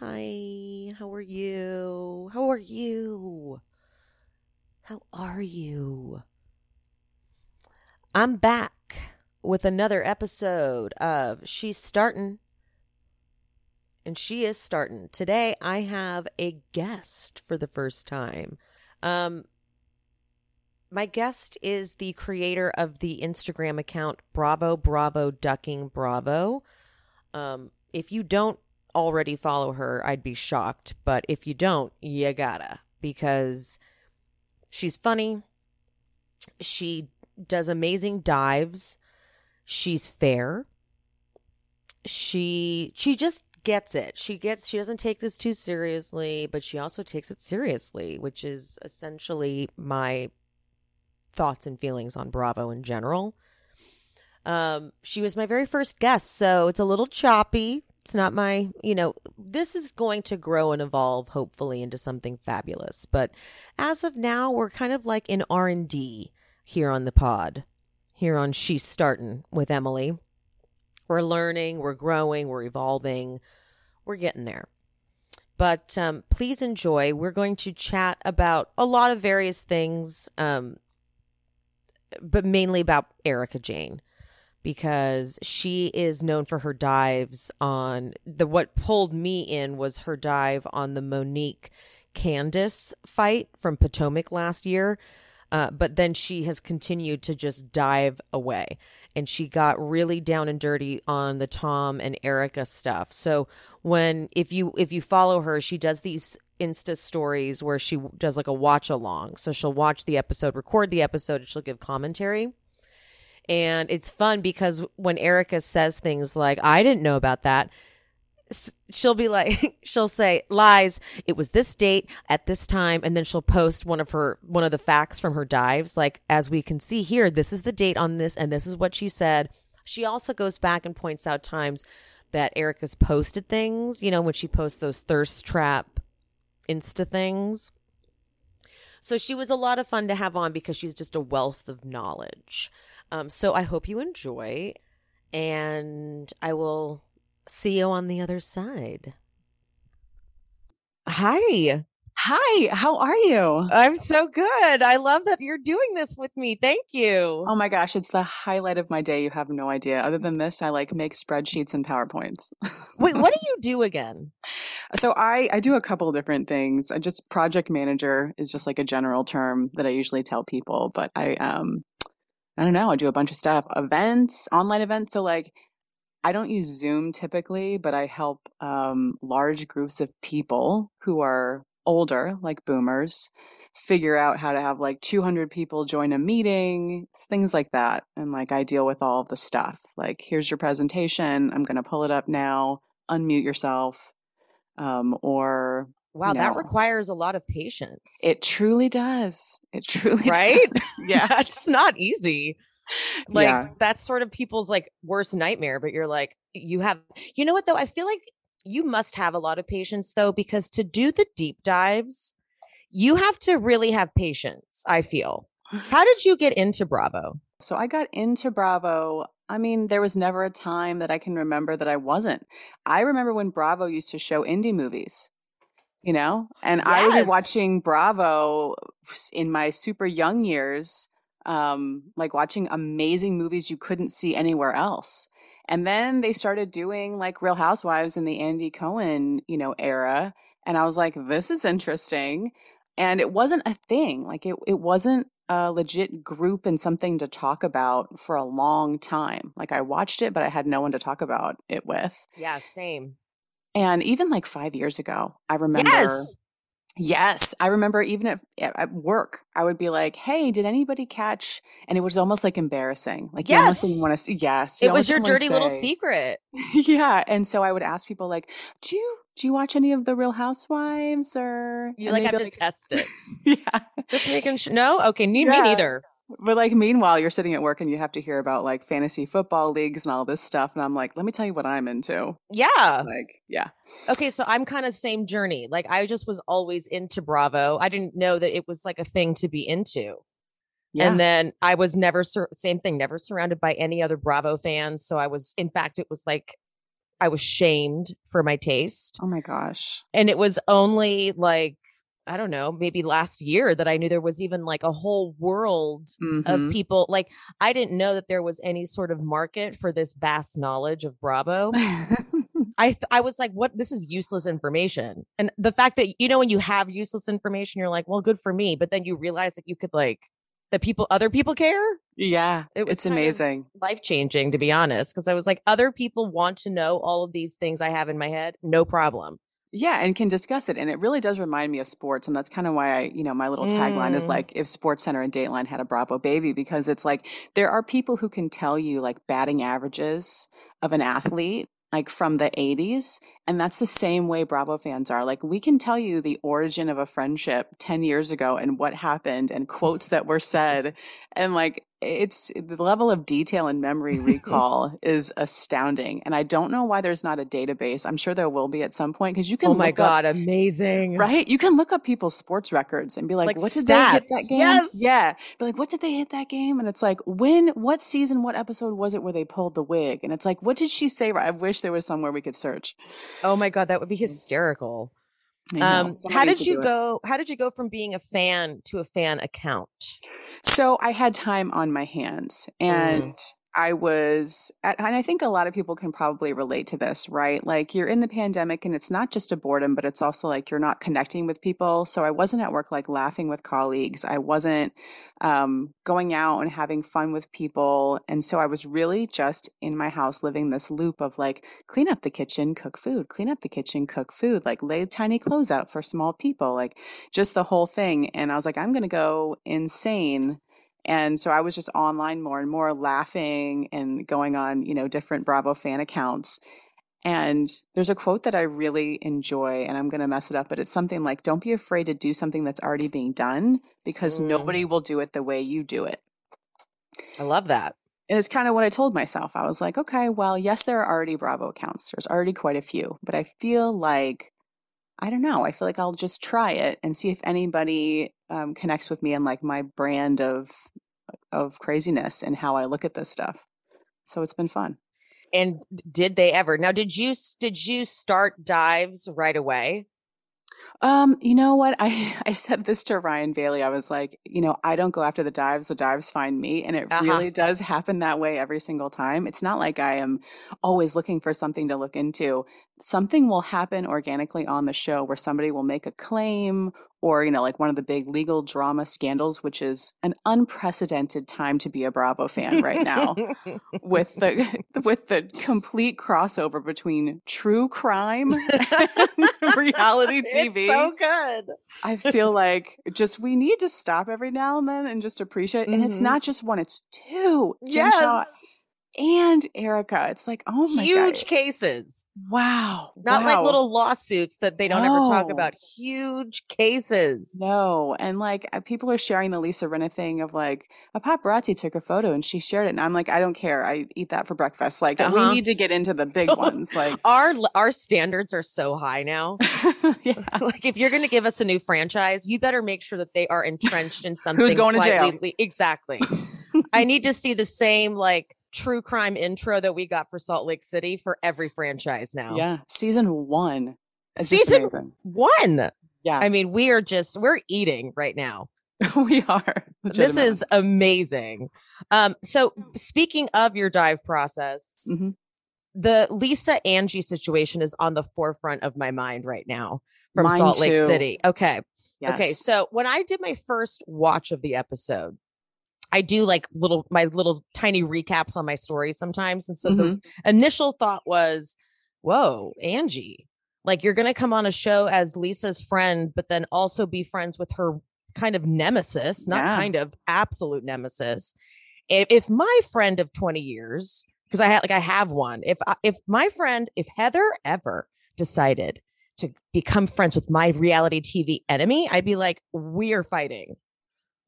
Hi. How are you? How are you? How are you? I'm back with another episode of She's Starting. And she is starting. Today I have a guest for the first time. Um my guest is the creator of the Instagram account Bravo Bravo Ducking Bravo. Um, if you don't already follow her, I'd be shocked. But if you don't, you gotta because she's funny. She does amazing dives. She's fair. She she just gets it. She gets she doesn't take this too seriously, but she also takes it seriously, which is essentially my thoughts and feelings on Bravo in general. Um, she was my very first guest, so it's a little choppy. It's not my, you know, this is going to grow and evolve hopefully into something fabulous. But as of now, we're kind of like in R&D here on the pod. Here on She's Starting with Emily. We're learning, we're growing, we're evolving. We're getting there. But um, please enjoy. We're going to chat about a lot of various things, um, but mainly about Erika Jayne because she is known for her dives on the what pulled me in was her dive on the Monique Candiace fight from Potomac last year. Uh, but then she has continued to just dive away and she got really down and dirty on the Tom and Erika stuff. So when if you if you follow her, she does these Insta stories where she does like a watch along. So she'll watch the episode, record the episode, and she'll give commentary. And it's fun because when Erika says things like, I didn't know about that, she'll be like she'll say lies it was this date at this time and then she'll post one of her one of the facts from her dives. Like as we can see here this is the date on this and this is what she said. She also goes back and points out times that erika's posted things you know when she posts those thirst trap insta things. So she was a lot of fun to have on because she's just a wealth of knowledge um, so I hope you enjoy, and I will see you on the other side. Hi. Hi, how are you? I'm so good. I love that you're doing this with me. Thank you. Oh my gosh, it's the highlight of my day. You have no idea. Other than this, I like make spreadsheets and PowerPoints. Wait, what do you do again? So I I do a couple different things. I just project manager is just like a general term that I usually tell people, but I um I don't know. I do a bunch of stuff, events, online events. So like, I don't use Zoom typically, but I help um, large groups of people who are older, like boomers, figure out how to have like 200 people join a meeting, things like that. And like, I deal with all of the stuff. Like, here's your presentation. I'm going to pull it up now. Unmute yourself. Um, or Wow, that requires a lot of patience. It truly does. It truly right? does. yeah, it's not easy. Like yeah. that's sort of people's like worst nightmare, but you're like you have You know what though? I feel like you must have a lot of patience though because to do the deep dives, you have to really have patience, I feel. How did you get into Bravo? So I got into Bravo I mean, there was never a time that I can remember that I wasn't. I remember when Bravo used to show indie movies you know? And yes. I would be watching Bravo in my super young years, um, like watching amazing movies you couldn't see anywhere else. And then they started doing like Real Housewives in the Andy Cohen, you know, era. And I was like, this is interesting. And it wasn't a thing. Like it, it wasn't a legit group and something to talk about for a long time. Like I watched it, but I had no one to talk about it with. Yeah, same. And even like five years ago, I remember Yes. Yes, I remember even at, at work, I would be like, "Hey, did anybody catch?" And it was almost like embarrassing. Like, you almost didn't Yes. want to see. Yes, you It was your dirty little secret. yeah, and so I would ask people like, "Do you do you watch any of the Real Housewives?" Or You like have to test it. yeah, Just making sure. No, okay, me, Yeah. me neither. But like meanwhile, you're sitting at work and you have to hear about like fantasy football leagues and all this stuff, and I'm like, "Let me tell you what I'm into." Yeah. Like, yeah, Okay, so I'm kind of same journey. Like I just was always into Bravo. I didn't know that it was like a thing to be into. yeah, And then I was never sur- same thing, never surrounded by any other Bravo fans. So I was in fact it was like I was shamed for my taste. oh my gosh, And it was only like I don't know, maybe last year that I knew there was even like a whole world Mhm. of people like I didn't know that there was any sort of market for this vast knowledge of Bravo. I th- I was like, what? This is useless information. And the fact that you know when you have useless information, you're like, well, good for me. But then you realize that you could like that people, other people care. yeah, It was it's amazing. Life changing, to be honest, because I was like, other people want to know all of these things I have in my head. No problem. Yeah, and can discuss it. And it really does remind me of sports. And that's kind of why I, you know, my little tagline is Mm. like, if Sports Center and Dateline had a Bravo baby, because it's like there are people who can tell you like batting averages of an athlete, like from the 80s. And that's the same way Bravo fans are. Like, we can tell you the origin of a friendship 10 years ago and what happened and quotes that were said. And like, it's the level of detail and memory recall is astounding. And I don't know why there's not a database. I'm sure there will be at some point because you can Oh my look up- god, amazing! Right? You can look up people's sports records and be like, Like what did they hit that game? Yes. Yeah. Be like, what did they hit that game? And it's like, when, what season, what episode was it where they pulled the wig? And it's like, what did she say? I wish there was somewhere we could search. Oh my god, that would be hysterical. Um, how did you do it. go? How did you go from being a fan to a fan account? So I had time on my hands and I was, at, and I think a lot of people can probably relate to this, right? Like you're in the pandemic and it's not just a boredom, but it's also like you're not connecting with people. So I wasn't at work like laughing with colleagues. I wasn't um, going out and having fun with people. And so I was really just in my house living this loop of like clean up the kitchen, cook food, clean up the kitchen, cook food, like lay tiny clothes out for small people, like just the whole thing. And I was like, I'm going to go insane. And so I was just online more and more laughing and going on, you know, different Bravo fan accounts. And there's a quote that I really enjoy, and I'm going to mess it up, but it's something like, don't be afraid to do something that's already being done because Mm. nobody will do it the way you do it. I love that. And it's kind of what I told myself. I was like, okay, well, yes, there are already Bravo accounts. There's already quite a few, but I feel like, I don't know. I feel like I'll just try it and see if anybody um, connects with me and like my brand of of craziness and how I look at this stuff. So it's been fun. And did they ever? Now, did you did you start dives right away? Um, you know what? I I said this to Ryan Bailey. I was like, you know, I don't go after the dives, the dives find me, and it Uh-huh. really does happen that way every single time. It's not like I am always looking for something to look into. Something will happen organically on the show where somebody will make a claim or, you know, like one of the big legal drama scandals, which is an unprecedented time to be a Bravo fan right now with the with the complete crossover between true crime and reality TV. It's so good. I feel like just we need to stop every now and then and just appreciate. And it's Mhm. not just one; it's two. Jen Shah Yes. And Erika. It's like, oh my Huge god, cases. wow, Not like little lawsuits that they don't ever talk about. Huge cases. No, and like uh, people are sharing the Lisa Rinna thing of like a paparazzi took a photo and she shared it, and I'm like, I don't care. I eat that for breakfast. Like Uh-huh. we need to get into the big ones. Like, Our our standards are so high now. yeah, like if you're going to give us a new franchise, you better make sure that they are entrenched in something. Who's going to jail? le- exactly. I need to see the same like true crime intro that we got for Salt Lake City for every franchise now. yeah. Season one, just Season one. Yeah, I mean, we are just we're eating right now. we are. This is amazing. Um, so speaking of your dive process, Mhm. the Lisa Angie situation is on the forefront of my mind right now from Mine Salt Lake too. City. Okay. Okay. So when I did my first watch of the episode, I do like little my little tiny recaps on my stories sometimes. And so the Mm-hmm. initial thought was, whoa, Angie, like you're gonna come on a show as Lisa's friend, but then also be friends with her kind of nemesis, not Yeah. kind of absolute nemesis. If, if my friend of 20 years, because I had like I have one, if I, if my friend, if Heather ever decided to become friends with my reality TV enemy, I'd be like, we're fighting.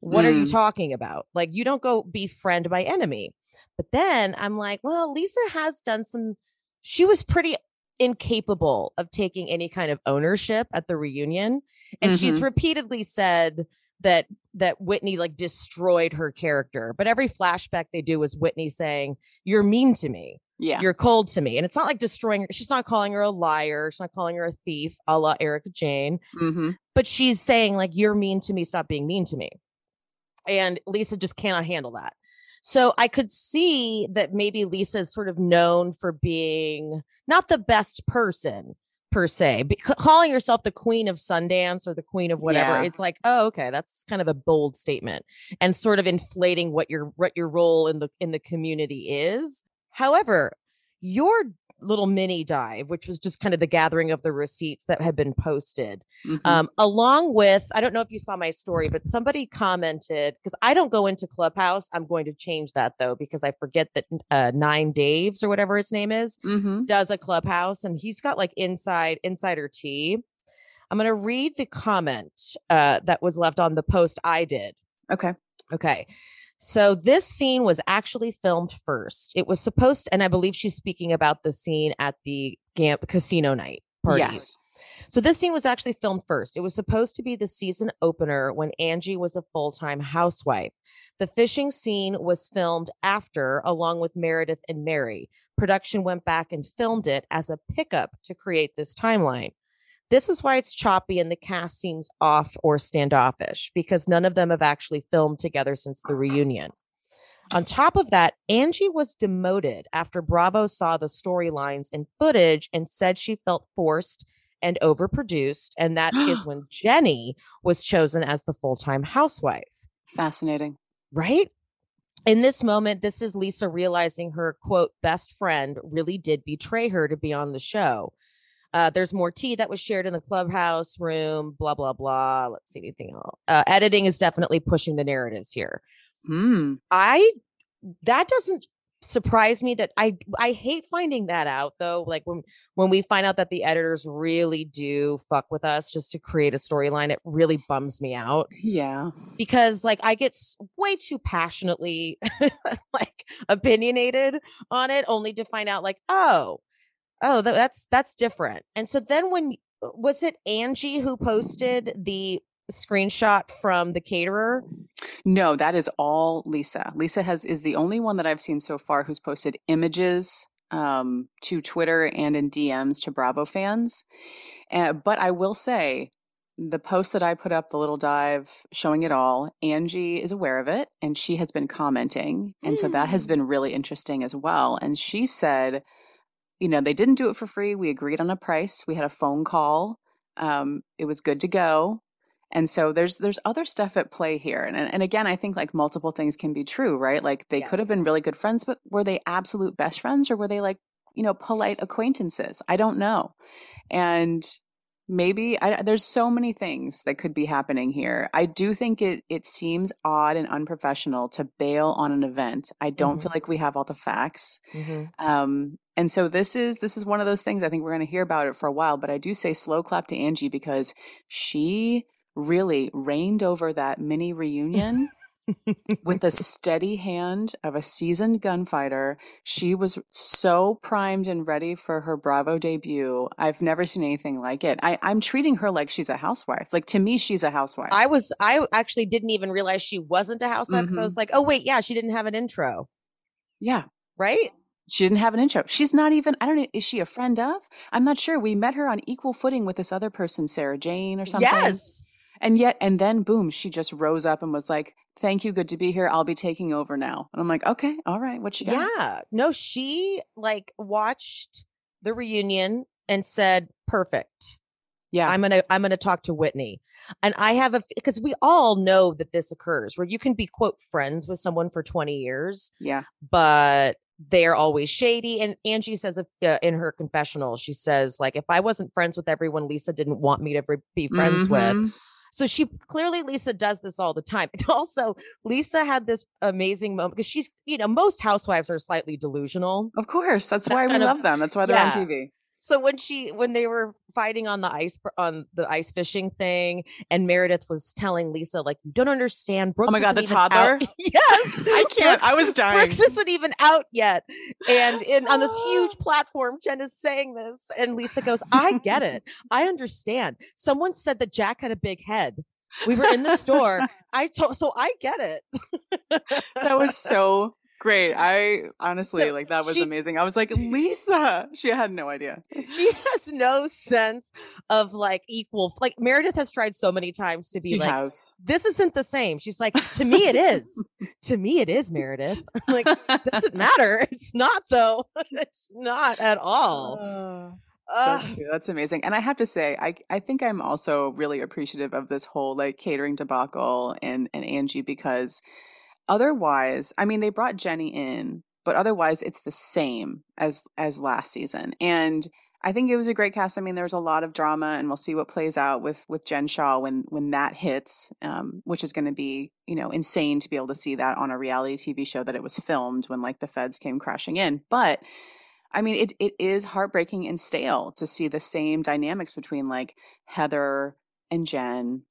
What are you Mm. talking about? Like, you don't go befriend my enemy. But then I'm like, well, Lisa has done some, she was pretty incapable of taking any kind of ownership at the reunion. And she's Mhm. repeatedly said that that Whitney like destroyed her character. But every flashback they do is Whitney saying, You're mean to me yeah. you're cold to me. And it's not like destroying her. She's not calling her a liar. She's not calling her a thief, a la Erika Jayne. hmm But she's saying, like, you're mean to me. Stop being mean to me. And Lisa just cannot handle that. So I could see that maybe Lisa is sort of known for being not the best person per se, but calling herself the queen of Sundance or the queen of whatever. Yeah. It's like, oh, okay, that's kind of a bold statement and sort of inflating what your what your role in the in the community is. However, your little mini dive, which was just kind of the gathering of the receipts that had been posted, Mhm. um, along with I don't know if you saw my story, but somebody commented because I don't go into Clubhouse. I'm going to change that though because I forget that uh, Nine Daves or whatever his name is Mhm. does a Clubhouse and he's got like inside insider tea. I'm going to read the comment uh, that was left on the post I did. Okay. Okay. So this scene was actually filmed first. It was supposed, and I believe she's speaking about the scene at the Gam- casino night party. Yes. So this scene was actually filmed first. It was supposed to be the season opener when Angie was a full-time housewife. The fishing scene was filmed after, along with Meredith and Mary. Production went back and filmed it as a pickup to create this timeline. This is why it's choppy and the cast seems off or standoffish because none of them have actually filmed together since the reunion. On top of that, Angie was demoted after Bravo saw the storylines and footage and said she felt forced and overproduced. And that is when Jennie was chosen as the full time housewife, Fascinating. right? In this moment, this is Lisa realizing her quote best friend really did betray her to be on the show. Uh, there's more tea that was shared in the clubhouse room, blah, blah, blah. Let's see anything else. Uh, editing is definitely pushing the narratives here. Hmm. I that doesn't surprise me that I I hate finding that out though like when when we find out that the editors really do fuck with us just to create a storyline it really bums me out Yeah. because like I get way too passionately like opinionated on it only to find out like oh oh tha- that's that's different and so then when was it Angie who posted the screenshot from the caterer No, that is all Lisa. Lisa has is the only one that I've seen so far who's posted images um, to Twitter and in DMs to Bravo fans. Uh, but I will say, the post that I put up, the little dive showing it all, Angie is aware of it and she has been commenting, and so that has been really interesting as well. And she said, you know, they didn't do it for free. We agreed on a price. We had a phone call. Um, it was good to go. And so there's there's other stuff at play here. And and again, I think like multiple things can be true, right? Like they could have been really good friends, but were they absolute best friends or were they like, you know, polite acquaintances? I don't know. And maybe I, there's so many things that could be happening here. I do think it it seems odd and unprofessional to bail on an event. I don't Mhm. feel like we have all the facts. Mm-hmm. Um, and so this is this is one of those things I think we're going to hear about it for a while. But I do say slow clap to Angie because she really reigned over that mini reunion with the steady hand of a seasoned gunfighter. She was so primed and ready for her Bravo debut. I've never seen anything like it. I, I'm treating her like she's a housewife. Like to me, she's a housewife. I was I actually didn't even realize she wasn't a housewife because I Mhm. was like, oh wait, yeah, she didn't have an intro, yeah. right? She didn't have an intro. She's not even, I don't know, is she a friend of? I'm not sure. We met her on equal footing with this other person, Sarah Jane or something. Yes. And yet, and then boom, she just rose up and was like, "Thank you, good to be here. I'll be taking over now." And I'm like, "Okay, all right, what you got?" Yeah. No, she like watched the reunion and said, "Perfect. Yeah, I'm gonna I'm gonna talk to Whitney." And I have a because we all know that this occurs where you can be quote friends with someone for 20 years, yeah, but they're always shady. And Angie says if, uh, in her confessional, she says like, "If I wasn't friends with everyone, Lisa didn't want me to be friends with." Mhm. So she clearly Lisa does this all the time. And also Lisa had this amazing moment because she's, you know, most housewives are slightly delusional. Of course, that's why we love them. That's why they're on TV. So when she when they were fighting on the ice on the ice fishing thing and Meredith was telling Lisa like you don't understand Brooks Oh my God, the toddler? yes. I can't. I was dying. Brooks isn't even out yet. And in on this huge platform, Jen is saying this. And Lisa goes, I get it. I understand. Someone said that Jack had a big head. We were in the store. I told so I get it. That was so great. I honestly So like that was she- amazing. I was like, Lisa. She had no idea. she has no sense of like equal like Meredith has tried so many times to be She like has. this isn't the same. She's like, to me it is. to me it is, Meredith. I'm like, doesn't matter. It's not though. it's not at all. Uh. That's. That's amazing. And I have to say, I I think I'm also really appreciative of this whole like catering debacle and and Angie because otherwise, I mean, they brought Jennie in, but otherwise, it's the same as as last season. And I think it was a great cast. I mean, there's a lot of drama, and we'll see what plays out with with Jen Shah when when that hits, um, which is going to be you know insane to be able to see that on a reality TV show that it was filmed when like the feds came crashing in, but. I mean, it it is heartbreaking and stale to see the same dynamics between like Heather and Jen,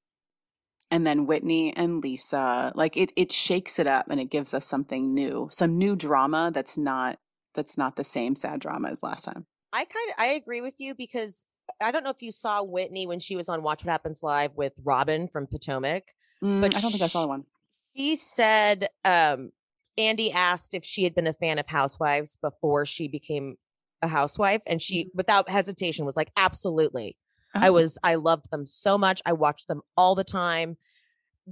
and then Whitney and Lisa. Like it it shakes it up and it gives us something new, some new drama that's not that's not the same sad drama as last time. I kind of I agree with you because I don't know if you saw Whitney when she was on Watch What Happens Live with Robyn from Potomac. Mm, But I don't think I saw the one. She said um Andy asked if she had been a fan of Housewives before she became a housewife and she without hesitation was like absolutely. I Oh. was I loved them so much. I watched them all the time.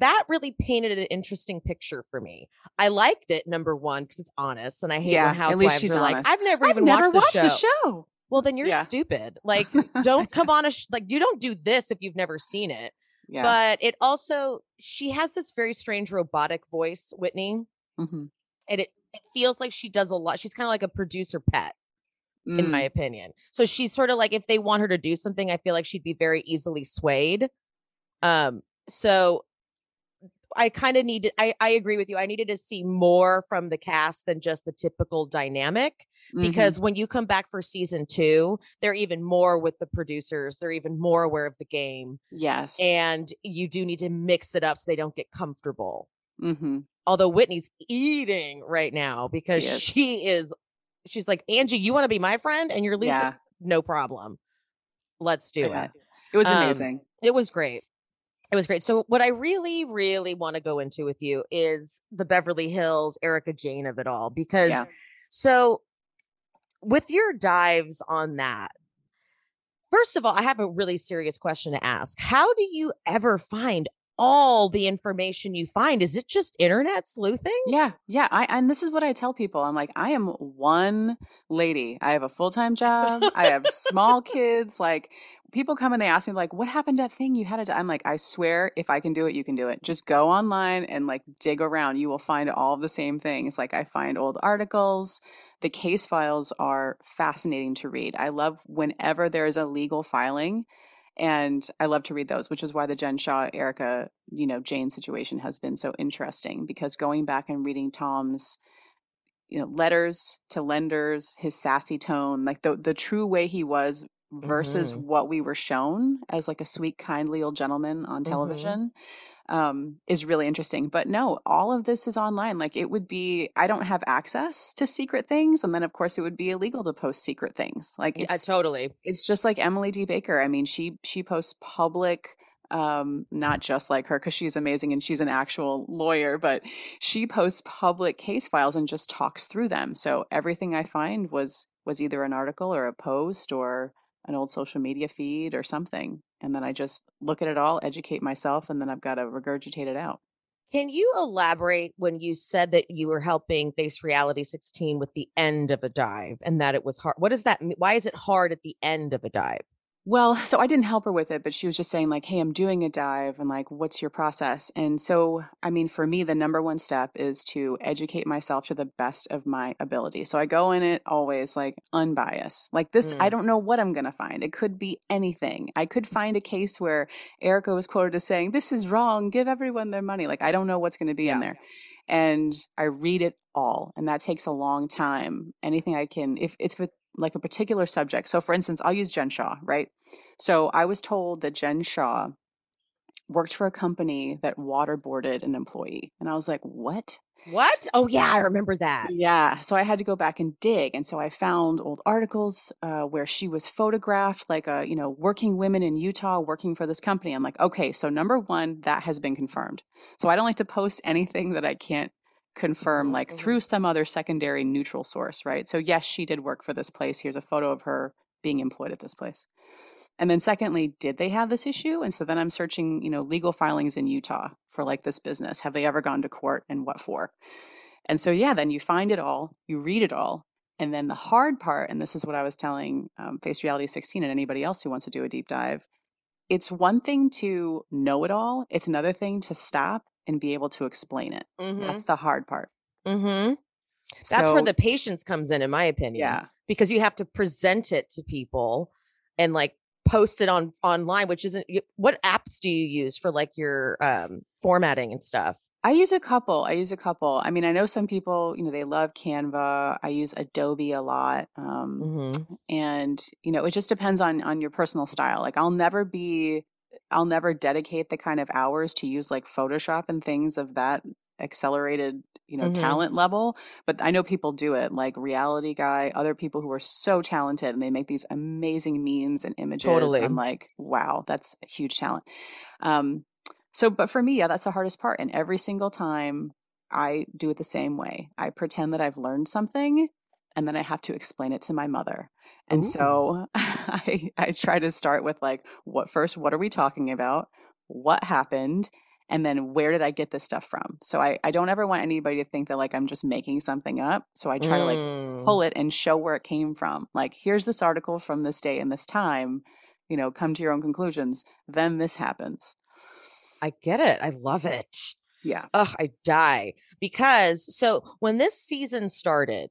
That really painted an interesting picture for me. I liked it number 1 because it's honest and I hate Yeah, when housewives are like. I've never I've even never watched, the, show. the show. Well, then you're Yeah. stupid. Like don't come on a sh- like you don't do this if you've never seen it. Yeah. But it also she has this very strange robotic voice, Whitney hmm and it, it feels like she does a lot. She's kind of like a producer pet, in Mm. my opinion. So she's sort of like if they want her to do something, I feel like she'd be very easily swayed. Um, so I kind of needed I, I agree with you. I needed to see more from the cast than just the typical dynamic Mhm. because when you come back for season two, they're even more with the producers, they're even more aware of the game. yes, And you do need to mix it up so they don't get comfortable hmm although Whitney's eating right now because is. she is she's like, Angie, you want to be my friend? And you're Lisa, yeah, no problem. Let's do Yeah. it. it was Um, amazing. It was great. It was great. So what I really, really want to go into with you is the Beverly Hills, Erika Jayne of it all. Because Yeah. so with your dives on that, first of all, I have a really serious question to ask. How do you ever find all the information you find? Is it just internet sleuthing? Yeah, yeah. I and this is what I tell people. I'm like, I am one lady. I have a full time job. I have small kids. Like people come and they ask me, like, what happened to that thing you had to? I'm like, I swear, if I can do it, you can do it. Just go online and like dig around. You will find all the same things. Like I find old articles. The case files are fascinating to read. I love whenever there is a legal filing. And I love to read those, which is why the Jen Shah, Erika, you know, Jayne situation has been so interesting because going back and reading Tom's, you know, letters to lenders, his sassy tone, like the the true way he was versus Mhm. what we were shown as like a sweet, kindly old gentleman on Mhm. television, um, is really interesting. But no, all of this is online. Like it would be, I don't have access to secret things, and then of course it would be illegal to post secret things. Like Yeah, it's totally. it's just like Emily D. Baker. I mean, she she posts public um not just like her because she's amazing and she's an actual lawyer but she posts public case files and just talks through them so everything i find was was either an article or a post or an old social media feed or something. And then I just look at it all, educate myself, and then I've got to regurgitate it out. Can you elaborate when you said that you were helping Face Reality 16 with the end of a dive and that it was hard? What does that mean? Why is it hard at the end of a dive? Well, so I didn't help her with it, but she was just saying, like, hey, I'm doing a dive and like, what's your process? And so, I mean, for me, the number one step is to educate myself to the best of my ability. So I go in it always like unbiased. Like, this, I Mm. don't know what I'm going to find. It could be anything. I could find a case where Erika was quoted as saying, this is wrong, give everyone their money. Like, I don't know what's going to be in there. And I read it all, and that takes a long time. Anything I can, if it's with like a particular subject. So, for instance, I'll use Jen Shah, right? So, I was told that Jen Shah worked for a company that waterboarded an employee. And I was like, what? What? Oh, yeah, I remember that. Yeah. So I had to go back and dig. And so I found old articles uh, where she was photographed, like a, you know, working women in Utah working for this company. I'm like, okay, so number one, that has been confirmed. So I don't like to post anything that I can't confirm, like mhm. through some other secondary neutral source, right? So yes, she did work for this place. Here's a photo of her being employed at this place. And then secondly, did they have this issue? And so then I'm searching, you know, legal filings in Utah for like this business. Have they ever gone to court and what for? And so, yeah, then you find it all, you read it all. And then the hard part, and this is what I was telling um, Face Reality 16 and anybody else who wants to do a deep dive, it's one thing to know it all, it's another thing to stop and be able to explain it. Mm-hmm. That's the hard part. mm-hmm. That's where the patience comes in, in my opinion. yeah. Because you have to present it to people and like post it on online, which isn't what apps do you use for like your um formatting and stuff? I use a couple. I use a couple. I mean, I know some people, you know, they love Canva. I use Adobe a lot. Um, Mm-hmm. and you know it just depends on on your personal style like i'll never be i'll never dedicate the kind of hours to use like photoshop and things of that accelerated you know Mhm. talent level but i know people do it like reality guy other people who are so talented and they make these amazing memes and images Totally. i'm like wow that's a huge talent um so but for me yeah that's the hardest part and every single time i do it the same way i pretend that i've learned something and then I have to explain it to my mother. And Ooh. so I I try to start with like what first what are we talking about? What happened? And then where did I get this stuff from? So I, I don't ever want anybody to think that like I'm just making something up. So I try to like Mm. pull it and show where it came from. Like here's this article from this day and this time, you know, come to your own conclusions. Then this happens. I get it. I love it. Yeah. Ugh, I die. Because so when this season started,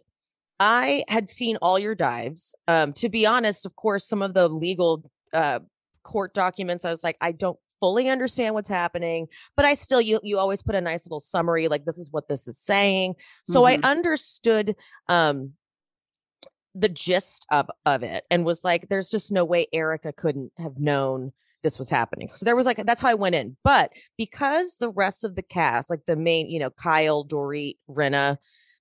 I had seen all your dives. Um, to be honest, of course, some of the legal uh court documents, I was like, I don't fully understand what's happening, but I still you you always put a nice little summary, like this is what this is saying. So Mhm. I understood um the gist of of it and was like, there's just no way Erika couldn't have known this was happening. So there was like that's how I went in. But because the rest of the cast, like the main, you know, Kyle, Dorit, Rinna,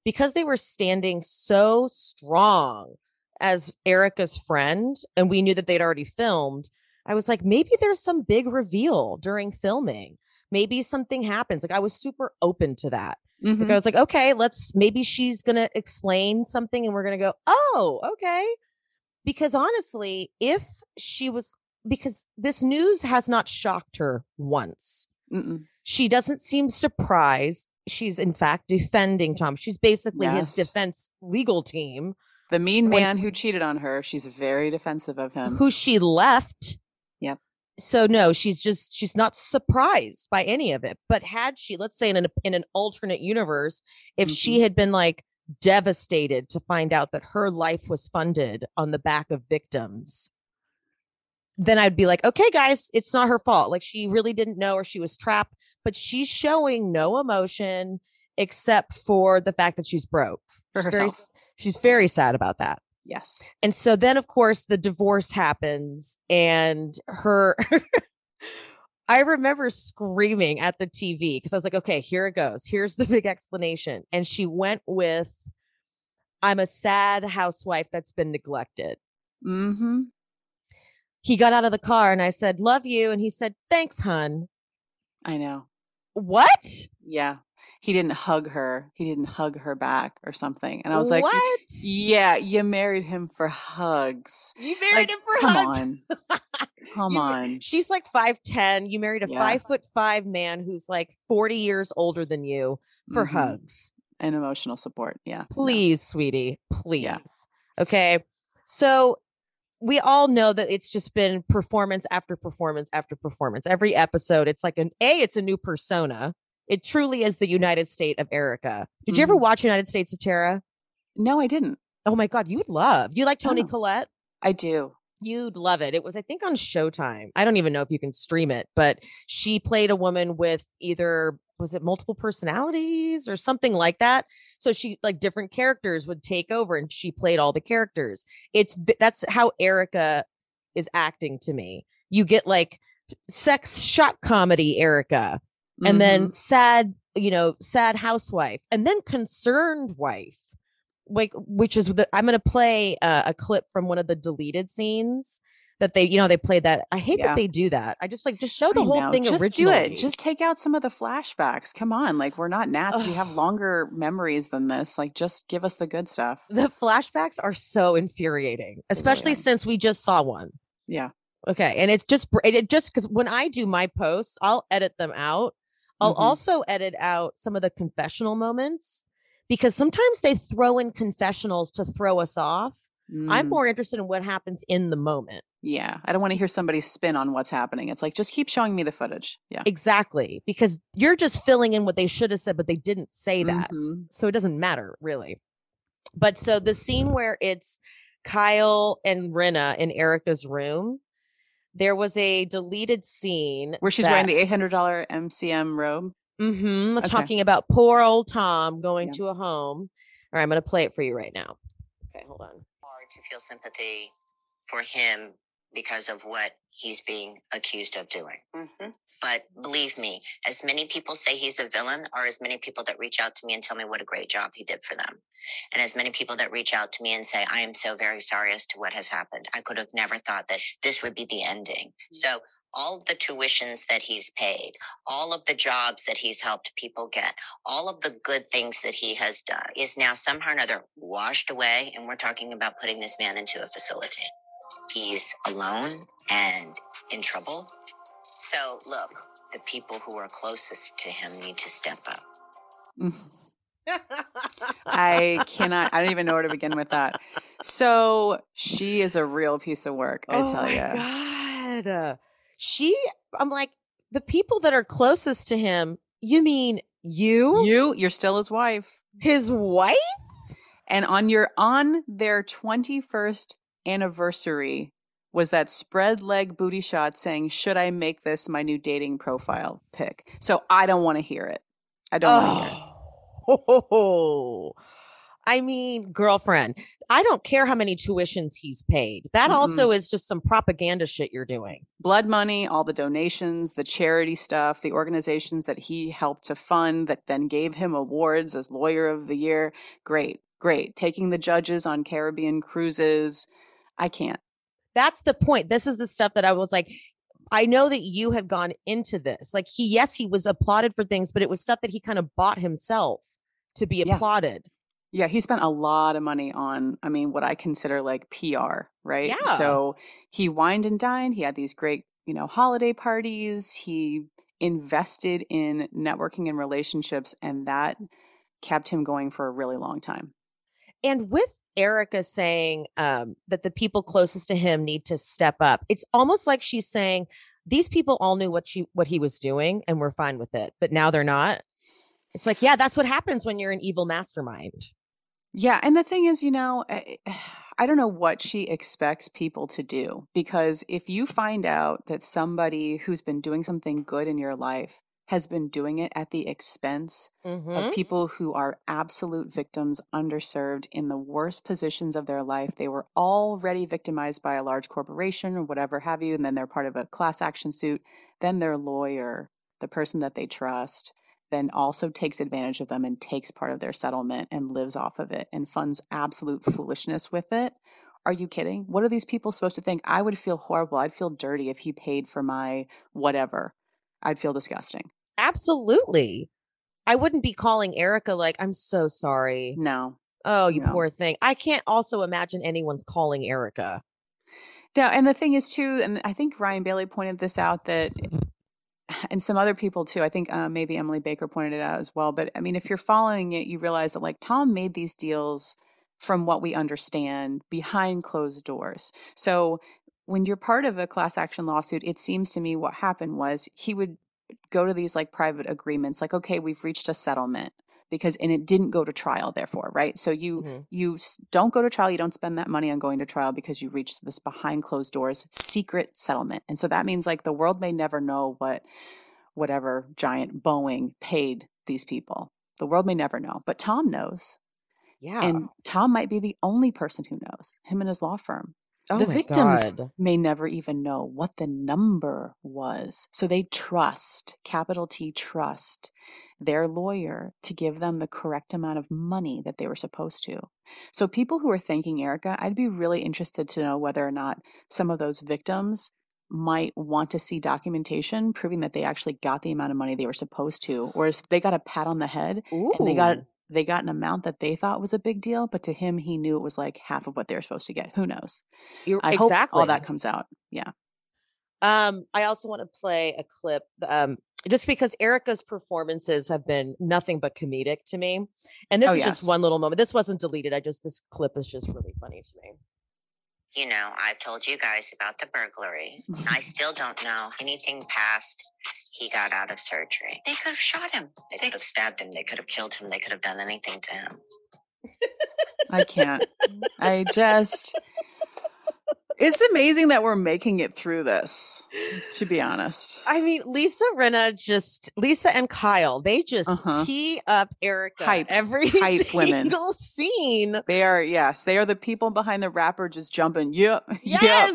because they were standing so strong as Erika's friend, and we knew that they'd already filmed, I was like, maybe there's some big reveal during filming. Maybe something happens. Like I was super open to that. Like Mhm. I was like, okay, let's maybe she's gonna explain something and we're gonna go, oh, okay. Because honestly, if she was because this news has not shocked her once. Mm-mm. She doesn't seem surprised. She's in fact defending Tom. She's basically his defense legal team The mean When- man who cheated on her, she's very defensive of him. who she left. Yep. So no, she's just she's not surprised by any of it. But had she, let's say in an in an alternate universe, if she Mhm. had been like devastated to find out that her life was funded on the back of victims, then I'd be like, okay, guys, it's not her fault. Like she really didn't know or she was trapped, but she's showing no emotion except for the fact that she's broke. For She's very- herself. she's very sad about that. Yes. And so then, of course, the divorce happens, and her. I remember screaming at the TV because I was like, okay, here it goes. Here's the big explanation. And she went with, I'm a sad housewife that's been neglected. Mm-hmm. He got out of the car and I said, love you. And he said, thanks, hun. I know. What? Yeah. he didn't hug her. He didn't hug her back or something. And I was like, what? Yeah, you married him for hugs. You married Like, him for come hugs. on. Come You- on. She's like five ten. You married a Yeah. five foot five man who's like forty years older than you for Mhm. hugs. And emotional support. Yeah. no. Please, sweetie, please. Okay. So we all know that it's just been performance after performance after performance. Every episode, it's like an A, it's a new persona. It truly is the United State of Erika. Did you ever Mhm. watch United States of Tara? No, I didn't. Oh my God, you'd love. You like Toni Oh. Collette? I do. You'd love it. It was, I think, on Showtime. I don't even know if you can stream it, but she played a woman with either was it multiple personalities or something like that. So she like different characters would take over, and she played all the characters. It's that's how Erika is acting to me. You get like sex shock comedy Erika, and then Mhm. sad, you know, sad housewife, and then concerned wife. Like, which is the I'm going to play uh, a clip from one of the deleted scenes that they, you know, they played that. I hate Yeah. that they do that. I just like just show the I whole know. thing Just originally. do it. Just take out some of the flashbacks. Come on. Like, we're not gnats. We have longer memories than this. Like, just give us the good stuff. the flashbacks are so infuriating, especially since we just saw one. Yeah. Okay, and it's just it, just because when I do my posts, I'll edit them out. I'll Mhm. also edit out some of the confessional moments because sometimes they throw in confessionals to throw us off. I'm Mm. more interested in what happens in the moment. Yeah. I don't want to hear somebody spin on what's happening. It's like, just keep showing me the footage. Yeah. Exactly, because you're just filling in what they should have said, but they didn't say that. Mhm. so it doesn't matter really. But so the scene where it's Kyle and Rinna in Erika's room, there was a deleted scene Where she's wearing the $800 MCM robe. hmm Okay. talking about poor old Tom going Yeah. to a home. All right, I'm going to play it for you right now. Okay, hold on. hard to feel sympathy for him because of what he's being accused of doing. Mm-hmm. But believe me, as many people say he's a villain, are as many people that reach out to me and tell me what a great job he did for them. And as many people that reach out to me and say, I am so very sorry as to what has happened. I could have never thought that this would be the ending. Mm-hmm. So, all of the tuitions that he's paid, all of the jobs that he's helped people get, all of the good things that he has done is now somehow or another washed away. And we're talking about putting this man into a facility. He's alone and in trouble. So, look, the people who are closest to him need to step up. I cannot, I don't even know where to begin with that. So she is a real piece of work, I oh tell you. God. She, I'm like, the people that are closest to him, you mean you, You, you're still his wife. his wife? And on your on their 21st anniversary was that spread leg booty shot saying, "Should I make this my new dating profile pic?" So I don't want to hear it. I don't want to hear it. Oh, I mean, girlfriend, I don't care how many tuitions he's paid. That also is just some propaganda shit you're doing. Blood money, all the donations, the charity stuff, the organizations that he helped to fund that then gave him awards as lawyer of the year. Great. Great. Taking the judges on Caribbean cruises. I can't. That's the point. This is the stuff that I was like, I know that you had gone into this. Like he, yes, he was applauded for things, but it was stuff that he kind of bought himself to be Yeah. applauded. Yeah, he spent a lot of money on, I mean, what I consider like PR, right? Yeah. So he wined and dined. He had these great, you know, holiday parties. He invested in networking and relationships, and that kept him going for a really long time. And with Erika saying um, that the people closest to him need to step up, it's almost like she's saying these people all knew what she what he was doing and were fine with it, but now they're not. It's like, yeah, that's what happens when you're an evil mastermind. Yeah. And the thing is, you know, I, I don't know what she expects people to do because if you find out that somebody who's been doing something good in your life has been doing it at the expense Mhm. of people who are absolute victims, underserved, in the worst positions of their life. They were already victimized by a large corporation or whatever have you, and then they're part of a class action suit. Then their lawyer, the person that they trust, then also takes advantage of them and takes part of their settlement and lives off of it and funds absolute foolishness with it. Are you kidding? What are these people supposed to think? I would feel horrible. I'd feel dirty if he paid for my whatever. I'd feel disgusting. Absolutely. I wouldn't be calling Erika like, I'm so sorry. No. Oh, you No. poor thing. I can't also imagine anyone's calling Erika. No, and the thing is too, and I think Ryan Bailey pointed this out that, and some other people too. I think uh, maybe Emily Baker pointed it out as well. But I mean, if you're following it, you realize that like Tom made these deals from what we understand behind closed doors. So when you're part of a class action lawsuit, it seems to me what happened was he would go to these like private agreements, like okay, we've reached a settlement because and it didn't go to trial therefore right? So you Mhm. you don't go to trial you don't spend that money on going to trial because you reached this behind closed doors secret settlement. And so that means like the world may never know what whatever giant boeing paid these people. The world may never know but tom knows. Yeah. and tom might be the only person who knows him and his law firm oh the victims God. may never even know what the number was. So they trust, capital T trust, their lawyer to give them the correct amount of money that they were supposed to. So people who are thanking Erika, I'd be really interested to know whether or not some of those victims might want to see documentation proving that they actually got the amount of money they were supposed to, or if they got a pat on the head and they got Ooh. They got an amount that they thought was a big deal, but to him he knew it was like half of what they were supposed to get. Who knows? You're- I exactly. hope all that comes out. Yeah. Um, I also want to play a clip. Um, just because Erika's performances have been nothing but comedic to me, and this Oh, is yes. just one little moment. This wasn't deleted. I just this clip is just really funny to me. You know, I've told you guys about the burglary. I still don't know anything past he got out of surgery. They could have shot him. They could have stabbed him. They could have killed him. They could have done anything to him. I can't. I just It's amazing that we're making it through this, to be honest. I mean, Lisa Rinna just Lisa and Kyle, they just Uh-huh. tee up Erika Hype. every Hype women. single scene. They are, yes, they are the people behind the rapper just jumping. Yep. Yep.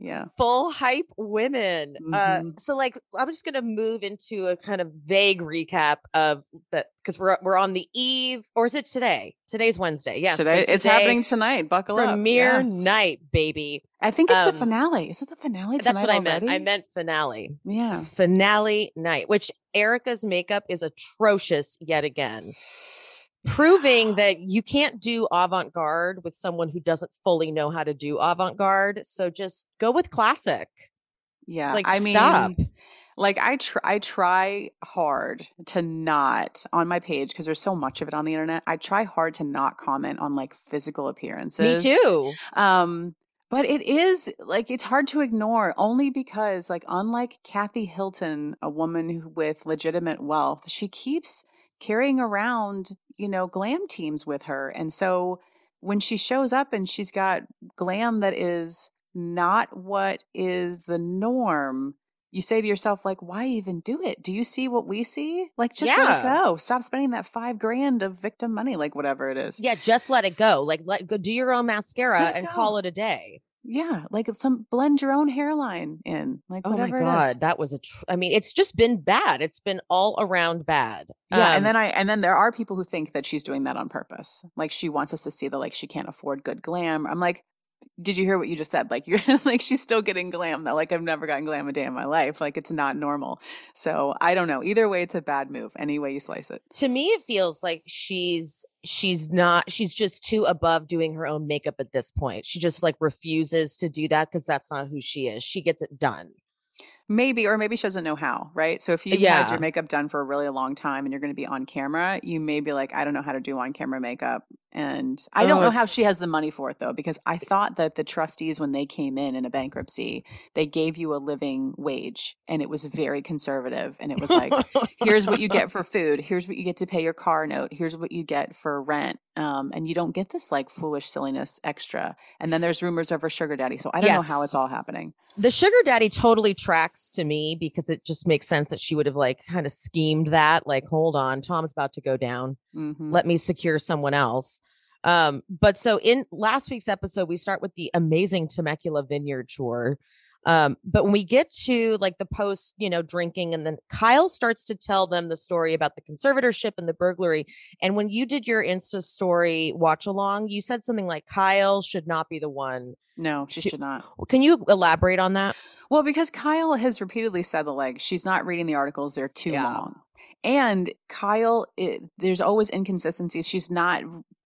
Yeah. Full hype women. Uh, Mhm. so like I'm just gonna move into a kind of vague recap of that because we're we're on the eve, or is it today? Today's Wednesday. Yes. so Today, it's happening tonight. Buckle up. Premiere Yes. night, baby. I think it's Um, the finale. Is it the finale tonight That's what I already? meant. I meant finale. Yeah. Finale night, which Erika's makeup is atrocious yet again. Proving that you can't do avant-garde with someone who doesn't fully know how to do avant-garde so just go with classic Yeah. like I mean, stop like I try, I try hard to not on my page because there's so much of it on the internet. I try hard to not comment on like physical appearances. me too Um, but it is like it's hard to ignore only because like unlike Kathy Hilton, a woman with legitimate wealth, she keeps carrying around, you know, glam teams with her. And so when she shows up and she's got glam that is not what is the norm, you say to yourself, like, why even do it? Do you see what we see? Like, just let it go. Stop spending that five grand of victim money, like whatever it is. yeah just let it go like let go do your own mascara and go. call it a day Yeah, like some blend your own hairline in, like oh my whatever is. god that was a tr- i mean it's just been bad it's been all around bad Yeah, Um, and then I and then there are people who think that she's doing that on purpose. Like she wants us to see that like she can't afford good glam. I'm like, did you hear what you just said? Like you're like she's still getting glam though. Like I've never gotten glam a day in my life. Like it's not normal. So I don't know. Either way, it's a bad move. Any way you slice it. to me it feels like she's she's not she's just too above doing her own makeup at this point she just like refuses to do that because that's not who she is she gets it done Maybe, or maybe she doesn't know how, right? So if you've had your makeup done for a really long time and you're going to be on camera, you may be like, I don't know how to do on camera makeup. And I don't Oh, know how she has the money for it though, because I thought that the trustees, when they came in in a bankruptcy, they gave you a living wage and it was very conservative. And it was like, here's what you get for food. Here's what you get to pay your car note. Here's what you get for rent. Um, and you don't get this like foolish silliness extra. And then there's rumors of her sugar daddy. So I don't know how it's all happening. the sugar daddy totally tracks to me because it just makes sense that she would have like kind of schemed that like hold on tom's about to go down Mhm. let me secure someone else um but so in last week's episode we start with the amazing temecula vineyard tour um but when we get to like the post you know drinking and then kyle starts to tell them the story about the conservatorship and the burglary and when you did your insta story watch along you said something like kyle should not be the one No, she She- should not. can you elaborate on that Well, because Kyle has repeatedly said that like she's not reading the articles; they're too Yeah. long. And Kyle, it, there's always inconsistencies. She's not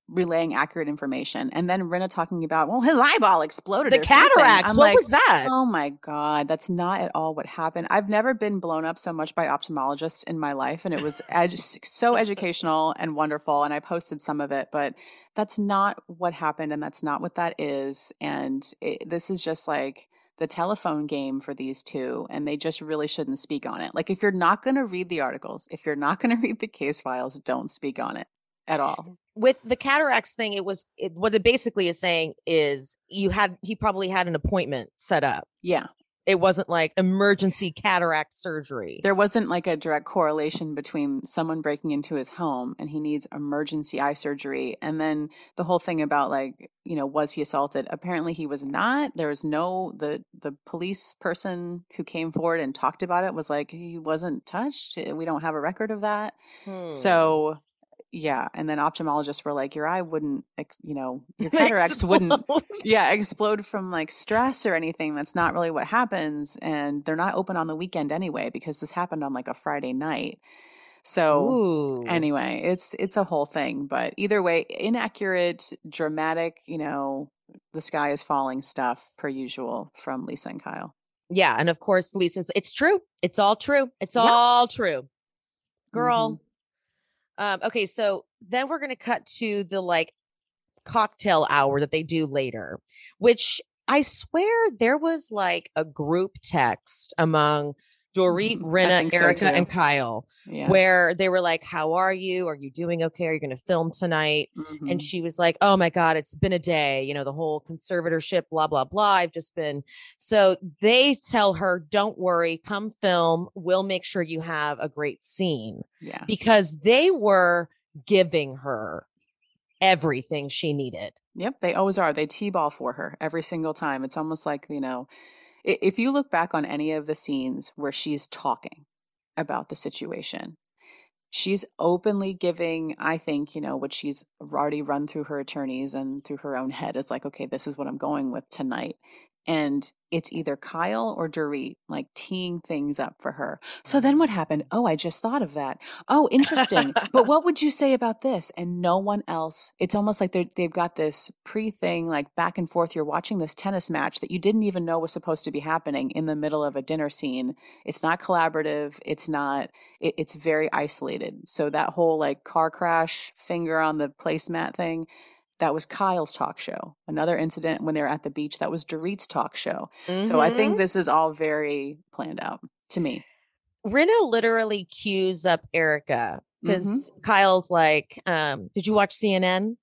relaying accurate information. And then Rinna talking about, well, his eyeball exploded. The cataracts. What like, was that? Oh my God. That's not at all what happened. I've never been blown up so much by ophthalmologists in my life. And it was edu- so educational and wonderful. And I posted some of it, but that's not what happened. And that's not what that is. And it, this is just like, the telephone game for these two and they just really shouldn't speak on it. Like if you're not going to read the articles, if you're not going to read the case files, don't speak on it at all. With the cataracts thing, it was it, what it basically is saying is you had he probably had an appointment set up. Yeah. It wasn't like emergency cataract surgery. There wasn't like a direct correlation between someone breaking into his home and he needs emergency eye surgery and then the whole thing about like, you know, was he assaulted? Apparently he was not. There was no the the police person who came forward and talked about it was like he wasn't touched. We don't have a record of that. Hmm. So yeah, and then ophthalmologists were like, your eye wouldn't, ex- you know, your cataracts wouldn't, Explode. yeah, explode from like stress or anything. That's not really what happens, and they're not open on the weekend anyway because this happened on like a Friday night. So Ooh. anyway, it's it's a whole thing, but either way, inaccurate, dramatic, you know, the sky is falling stuff per usual from Lisa and Kyle. yeah, and of course Lisa's it's true. It's all true. It's Yeah. all true. Girl. Mm-hmm. Um okay, so then we're to cut to the like cocktail hour that they do later, which I swear there was like a group text among Dorit, Rinna, think so, Erika, and Kyle, Yeah. where they were like, How are you? Are you doing okay? Are you going to film tonight? Mhm. And she was like, Oh my God, it's been a day, you know, the whole conservatorship, blah, blah, blah. I've just been. So they tell her, Don't worry, come film. We'll make sure you have a great scene yeah. because they were giving her everything she needed. Yep, they always are. They T-ball for her every single time. It's almost like, you know, if you look back on any of the scenes where she's talking about the situation, she's openly giving, I think, you know, what she's already run through her attorneys and through her own head is like, okay, this is what I'm going with tonight. And it's either Kyle or Dorit like teeing things up for her. So then what mm. happened? Oh, I just thought of that. Oh, interesting. but what would you say about this? And no one else. It's almost like they've got this pre thing, like back and forth. You're watching this tennis match that you didn't even know was supposed to be happening in the middle of a dinner scene. It's not collaborative. It's not, it, it's very isolated. So that whole like car crash finger on the placemat thing, that was Kyle's talk show. Another incident when they were at the beach, that was Dorit's talk show. So I think this is all very planned out to me. Rinna literally cues up Erika because Mm-hmm. Kyle's like, um, Did you watch CNN?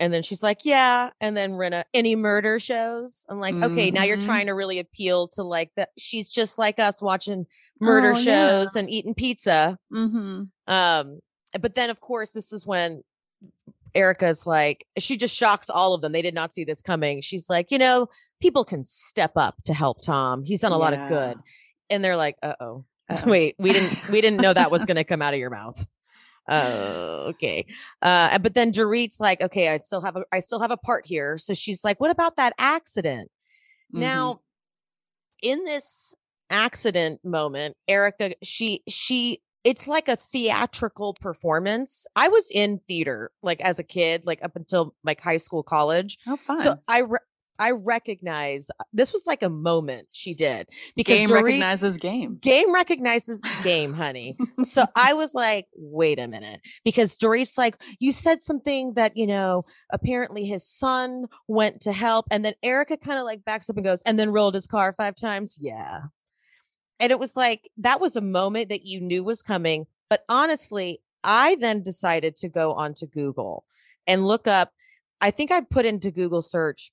And then she's like, Yeah. And then Rinna, any murder shows? I'm like, Okay, now you're Mhm. trying to really appeal to like that. She's just like us watching murder Oh, yeah. shows and eating pizza. Mm-hmm. Um, but then of course, this is when Erika's like, she just shocks all of them. They did not see this coming. She's like, you know, people can step up to help Tom. He's done a lot of good. And they're like, uh oh. Uh-oh. Wait, we didn't we didn't know that was gonna come out of your mouth. Oh, okay. Uh, but then Dorit's like, okay, I still have a I still have a part here. So she's like, what about that accident? Mm-hmm. Now, in this accident moment, Erika, she she it's like a theatrical performance. I was in theater like as a kid, like up until like high school, college. Oh, fun. So I re- I recognize uh, this was like a moment she did because game Dorit- recognizes game. game recognizes game, honey. so I was like, wait a minute. Because Dorit, like, you said something that, you know, apparently his son went to help. And then Erika kind of like backs up and goes, and then rolled his car five times. Yeah. And it was like, that was a moment that you knew was coming. But honestly, I then decided to go onto Google and look up. I think I put into Google search,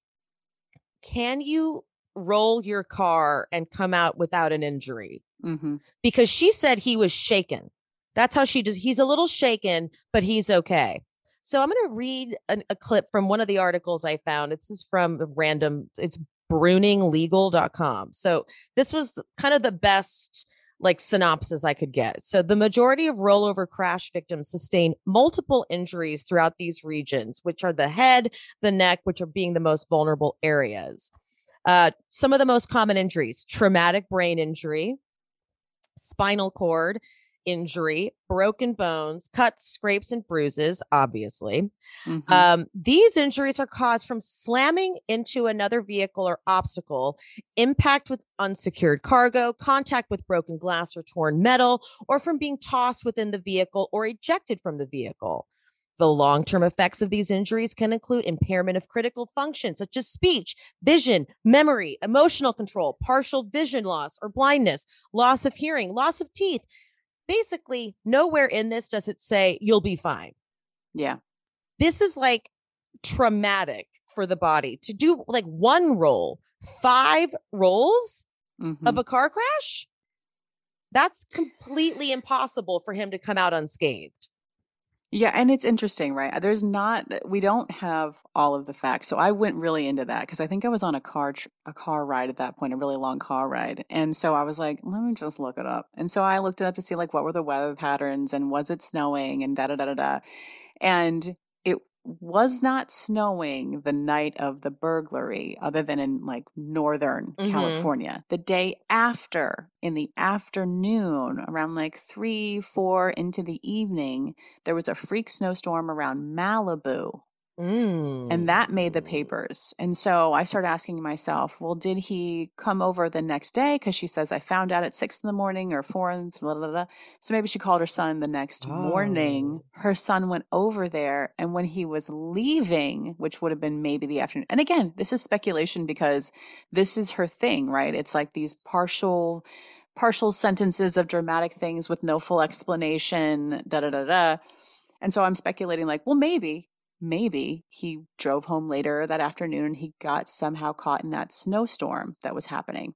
can you roll your car and come out without an injury? hmm because she said he was shaken. That's how she does. He's a little shaken, but he's okay. So I'm going to read an, a clip from one of the articles I found. This is from a random. It's bruninglegal.com. So this was kind of the best like synopsis I could get. So the majority of rollover crash victims sustain multiple injuries throughout these regions, which are the head, the neck, which are being the most vulnerable areas. Uh, some of the most common injuries: traumatic brain injury, spinal cord, injury, broken bones, cuts, scrapes, and bruises, obviously. Mhm. Um, these injuries are caused from slamming into another vehicle or obstacle, impact with unsecured cargo, contact with broken glass or torn metal, or from being tossed within the vehicle or ejected from the vehicle. The long term effects of these injuries can include impairment of critical functions such as speech, vision, memory, emotional control, partial vision loss or blindness, loss of hearing, loss of teeth. Basically, nowhere in this does it say you'll be fine. yeah. This is like traumatic for the body to do like one roll, five rolls Mhm. of a car crash. That's completely impossible for him to come out unscathed. Yeah, and it's interesting, right? Uh, there's not uh, we don't have all of the facts. So I went really into that because I think I was on a car a car ride at that point, a really long car ride. And so I was like, let me just look it up. And so I looked it up to see like what were the weather patterns and was it snowing and da da da da da. And was not snowing the night of the burglary other than in like northern Mhm. California. The day after in the afternoon around like 3 4 into the evening there was a freak snowstorm around Malibu and mm. that made the papers. And so I started asking myself, well, did he come over the next day? Because she says I found out at six in the morning or four. And blah, blah, blah. So maybe she called her son the next morning. Oh. Her son went over there, and when he was leaving, which would have been maybe the afternoon. And again, this is speculation because this is her thing, right? It's like these partial partial sentences of dramatic things with no full explanation, da da da da. And so I'm speculating, like, well, maybe, maybe he drove home later that afternoon and he got somehow caught in that snowstorm that was happening.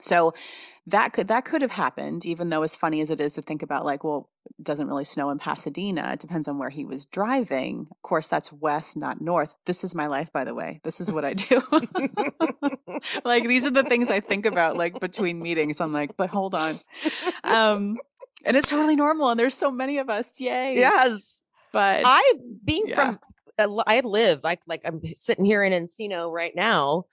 So that could that could have happened, even though as funny as it is to think about, like, well, it doesn't really snow in Pasadena. It depends on where he was driving. Of course, that's west, not north. This is my life, by the way. This is what I do. like these are the things I think about, like between meetings. I'm like, but hold on. Um, and it's totally normal. And there's so many of us. Yay. yes. But I being yeah. from I live like like I'm sitting here in Encino right now.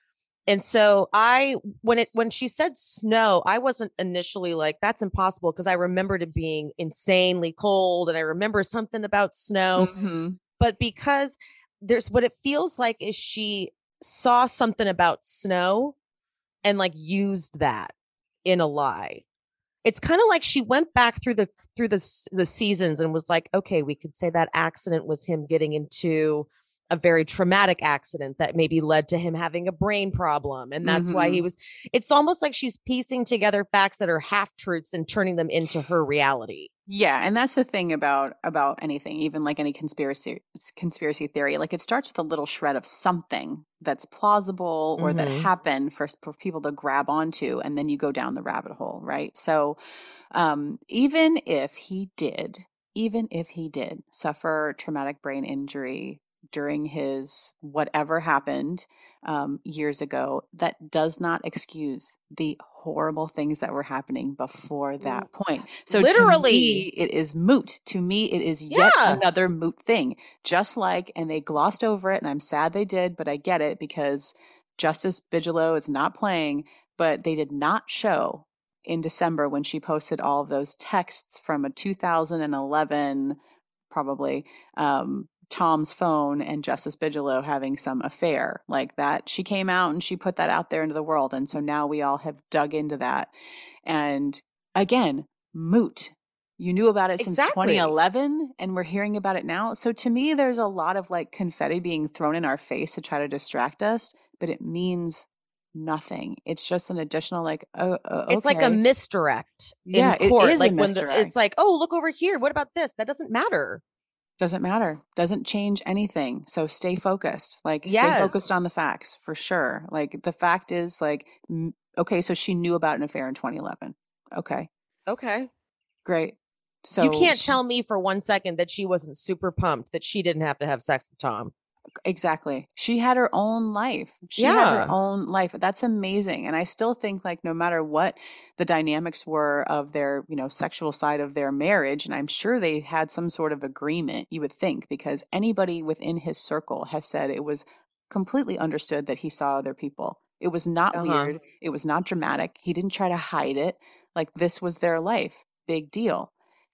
And so I when it when she said snow, I wasn't initially like that's impossible because I remembered it being insanely cold and I remember something about snow, Mhm. but because there's what it feels like is she saw something about snow and like used that in a lie. It's kind of like she went back through the through the the seasons and was like, okay, we could say that accident was him getting into a very traumatic accident that maybe led to him having a brain problem and that's why he Mhm. was it's almost like she's piecing together facts that are half truths and turning them into her reality. Yeah, and that's the thing about about anything, even like any conspiracy conspiracy theory. Like it starts with a little shred of something that's plausible or that Mhm. happened for, for people to grab onto, and then you go down the rabbit hole, right? So, um, even if he did, even if he did suffer traumatic brain injury during his whatever happened um, years ago, that does not excuse the horrible things that were happening before that point. So, Literally. to me, it is moot. To me, it is yet Yeah. another moot thing. Just like, and they glossed over it, and I'm sad they did, but I get it because Justice Bigelow is not playing, but they did not show in December when she posted all of those texts from a 2011, probably, um, Tom's phone and Justice Bigelow having some affair like that. She came out and she put that out there into the world. And so now we all have dug into that. And again, moot. You knew about it since Exactly. 2011 and we're hearing about it now. So to me, there's a lot of like confetti being thrown in our face to try to distract us, but it means nothing. It's just an additional like, oh, oh It's like a misdirect Yeah, it court. is a like when the, misdirect. it's like, oh, look over here. What about this? That doesn't matter. Doesn't matter. Doesn't change anything. So stay focused. Like stay focused on the facts for sure. Like the fact is like okay, so she knew about an affair in 2011. Okay. Okay. Great. So you can't she- tell me for one second that she wasn't super pumped that she didn't have to have sex with Tom. Exactly. She had her own life. She had Yeah. her own life. That's amazing. And I still think like no matter what the dynamics were of their, you know, sexual side of their marriage, and I'm sure they had some sort of agreement, you would think, because anybody within his circle has said it was completely understood that he saw other people. It was not Uh-huh. weird. It was not dramatic. He didn't try to hide it. Like this was their life. Big deal.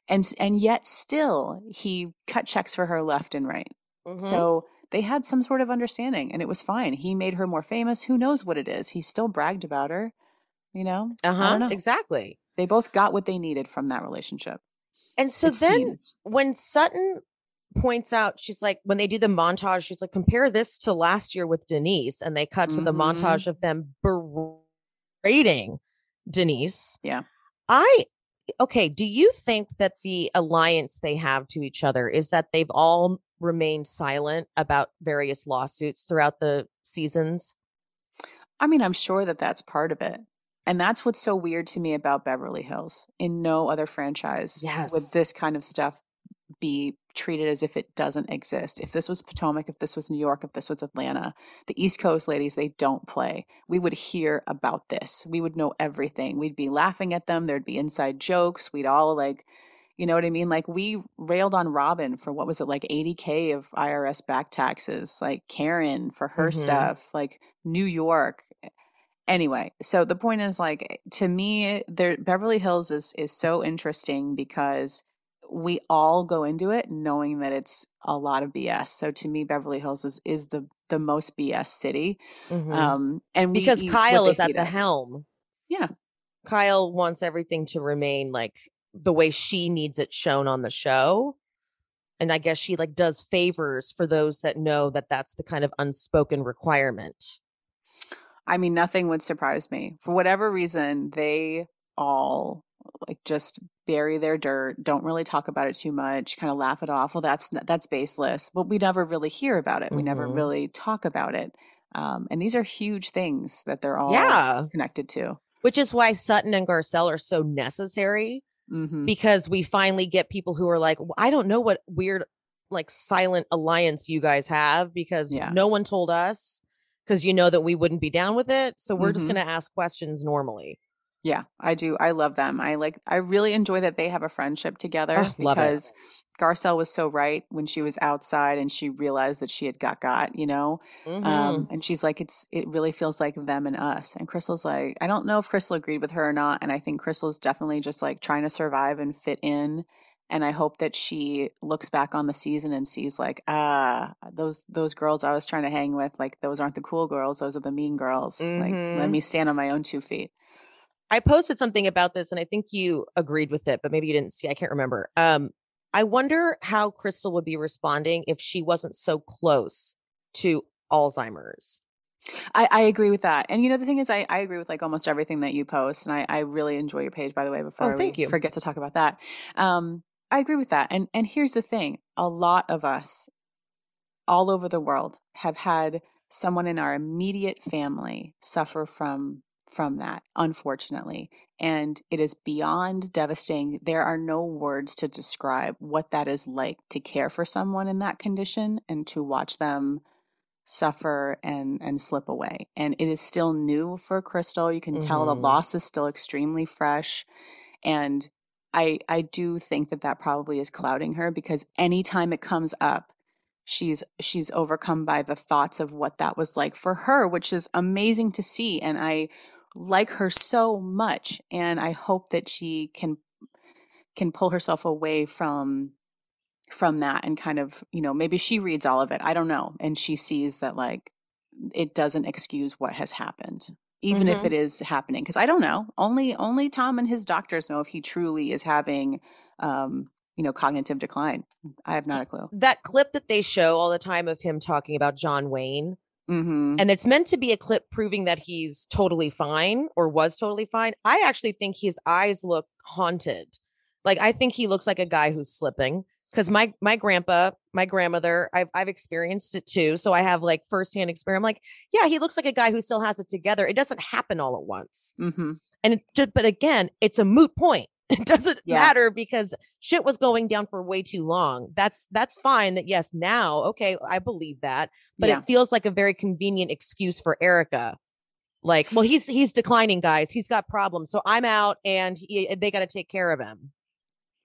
And and yet still he cut checks for her left and right. Mhm. So they had some sort of understanding and it was fine. He made her more famous. Who knows what it is? He still bragged about her, you know? Uh-huh, know. exactly. They both got what they needed from that relationship. And so then seems. when Sutton points out, she's like, when they do the montage, she's like, compare this to last year with Denise. And they cut to the Mhm. montage of them berating Denise. Yeah. I, okay, do you think that the alliance they have to each other is that they've all remained silent about various lawsuits throughout the seasons? I mean, I'm sure that that's part of it. And that's what's so weird to me about Beverly Hills. In no other franchise Yes. would this kind of stuff be treated as if it doesn't exist. If this was Potomac, if this was New York, if this was Atlanta, the East Coast ladies, they don't play. We would hear about this. We would know everything. We'd be laughing at them. There'd be inside jokes. We'd all like, you know what I mean? Like we railed on Robyn for what was it, like 80K of IRS back taxes, like Karen for her Mhm. stuff, like New York. Anyway, so the point is like to me, there Beverly Hills is is so interesting because we all go into it knowing that it's a lot of BS. So to me, Beverly Hills is is the the most BS city. Mhm. Um, and because Kyle is at the us. helm. Yeah, Kyle wants everything to remain like the way she needs it shown on the show. And I guess she like does favors for those that know that that's the kind of unspoken requirement. I mean, nothing would surprise me. For whatever reason, they all like just bury their dirt, don't really talk about it too much, kind of laugh it off. Well, that's that's baseless. But we never really hear about it. We never Mhm. really talk about it. Um, and these are huge things that they're all Yeah. connected to. Which is why Sutton and Garcelle are so necessary hmm because we finally get people who are like, "W- I don't know what weird, like silent alliance you guys have because Yeah. no one told us because you know that we wouldn't be down with it. So we're just Mhm. going to ask questions normally. Yeah, I do. I love them. I like. I really enjoy that they have a friendship together Oh, because Garcelle was so right when she was outside and she realized that she had got got. You know, Mhm. Um, and she's like, it's it really feels like them and us. And Crystal's like, I don't know if Crystal agreed with her or not. And I think Crystal's definitely just like trying to survive and fit in. And I hope that she looks back on the season and sees like, ah, those those girls I was trying to hang with, like those aren't the cool girls, those are the mean girls. Like, Mhm. let me stand on my own two feet. I posted something about this and I think you agreed with it, but maybe you didn't see. I can't remember. Um, I wonder how Crystal would be responding if she wasn't so close to Alzheimer's. I, I agree with that. And you know, the thing is, I, I agree with like almost everything that you post. And I, I really enjoy your page, by the way, before Oh, thank we you. forget to talk about that. Um, I agree with that. And and here's the thing a lot of us all over the world have had someone in our immediate family suffer from from that unfortunately and it is beyond devastating there are no words to describe what that is like to care for someone in that condition and to watch them suffer and and slip away and it is still new for crystal you can tell the Mhm. loss is still extremely fresh and i i do think that that probably is clouding her because anytime it comes up she's she's overcome by the thoughts of what that was like for her which is amazing to see and i like her so much and i hope that she can can pull herself away from from that and kind of you know maybe she reads all of it i don't know and she sees that like it doesn't excuse what has happened even if Mhm. it is happening because i don't know only only tom and his doctors know if he truly is having um you know cognitive decline i have not a clue That clip that they show all the time of him talking about John Wayne, mm-hmm. and it's meant to be a clip proving that he's totally fine or was totally fine. I actually think his eyes look haunted. Like I think he looks like a guy who's slipping. Because my my grandpa, my grandmother, I've I've experienced it too. So I have like firsthand experience. I'm like, yeah, he looks like a guy who still has it together. It doesn't happen all at once. Mm-hmm. And it just, but again, it's a moot point. It doesn't Yeah. matter because shit was going down for way too long. That's that's fine. That yes, now okay, I believe that, but Yeah. it feels like a very convenient excuse for Erika. Like, well, he's he's declining, guys. He's got problems, so I'm out, and he, they got to take care of him.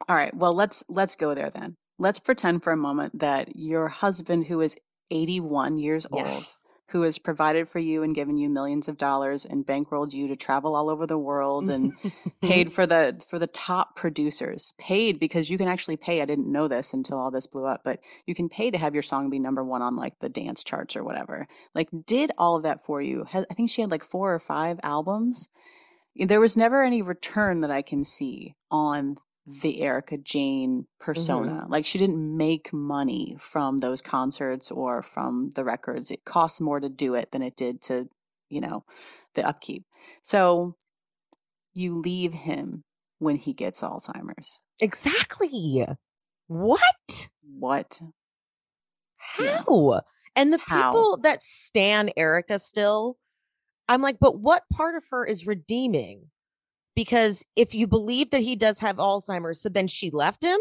All right. Well, let's let's go there then. Let's pretend for a moment that your husband, who is 81 years Yeah. old, who has provided for you and given you millions of dollars and bankrolled you to travel all over the world and paid for the for the top producers. Paid because you can actually pay i didn't know this until all this blew up but you can pay to have your song be number one on like the dance charts or whatever. Like did all of that for you. I think she had like four or five albums. There was never any return that i can see on the Erika Jayne persona. Mm-hmm. Like she didn't make money from those concerts or from the records. It costs more to do it than it did to, you know, the upkeep. So you leave him when he gets Alzheimer's. Exactly. What? What? How? Yeah. And the How? people that stand Erika still, I'm like, but what part of her is redeeming? Because if you believe that he does have Alzheimer's, so then she left him.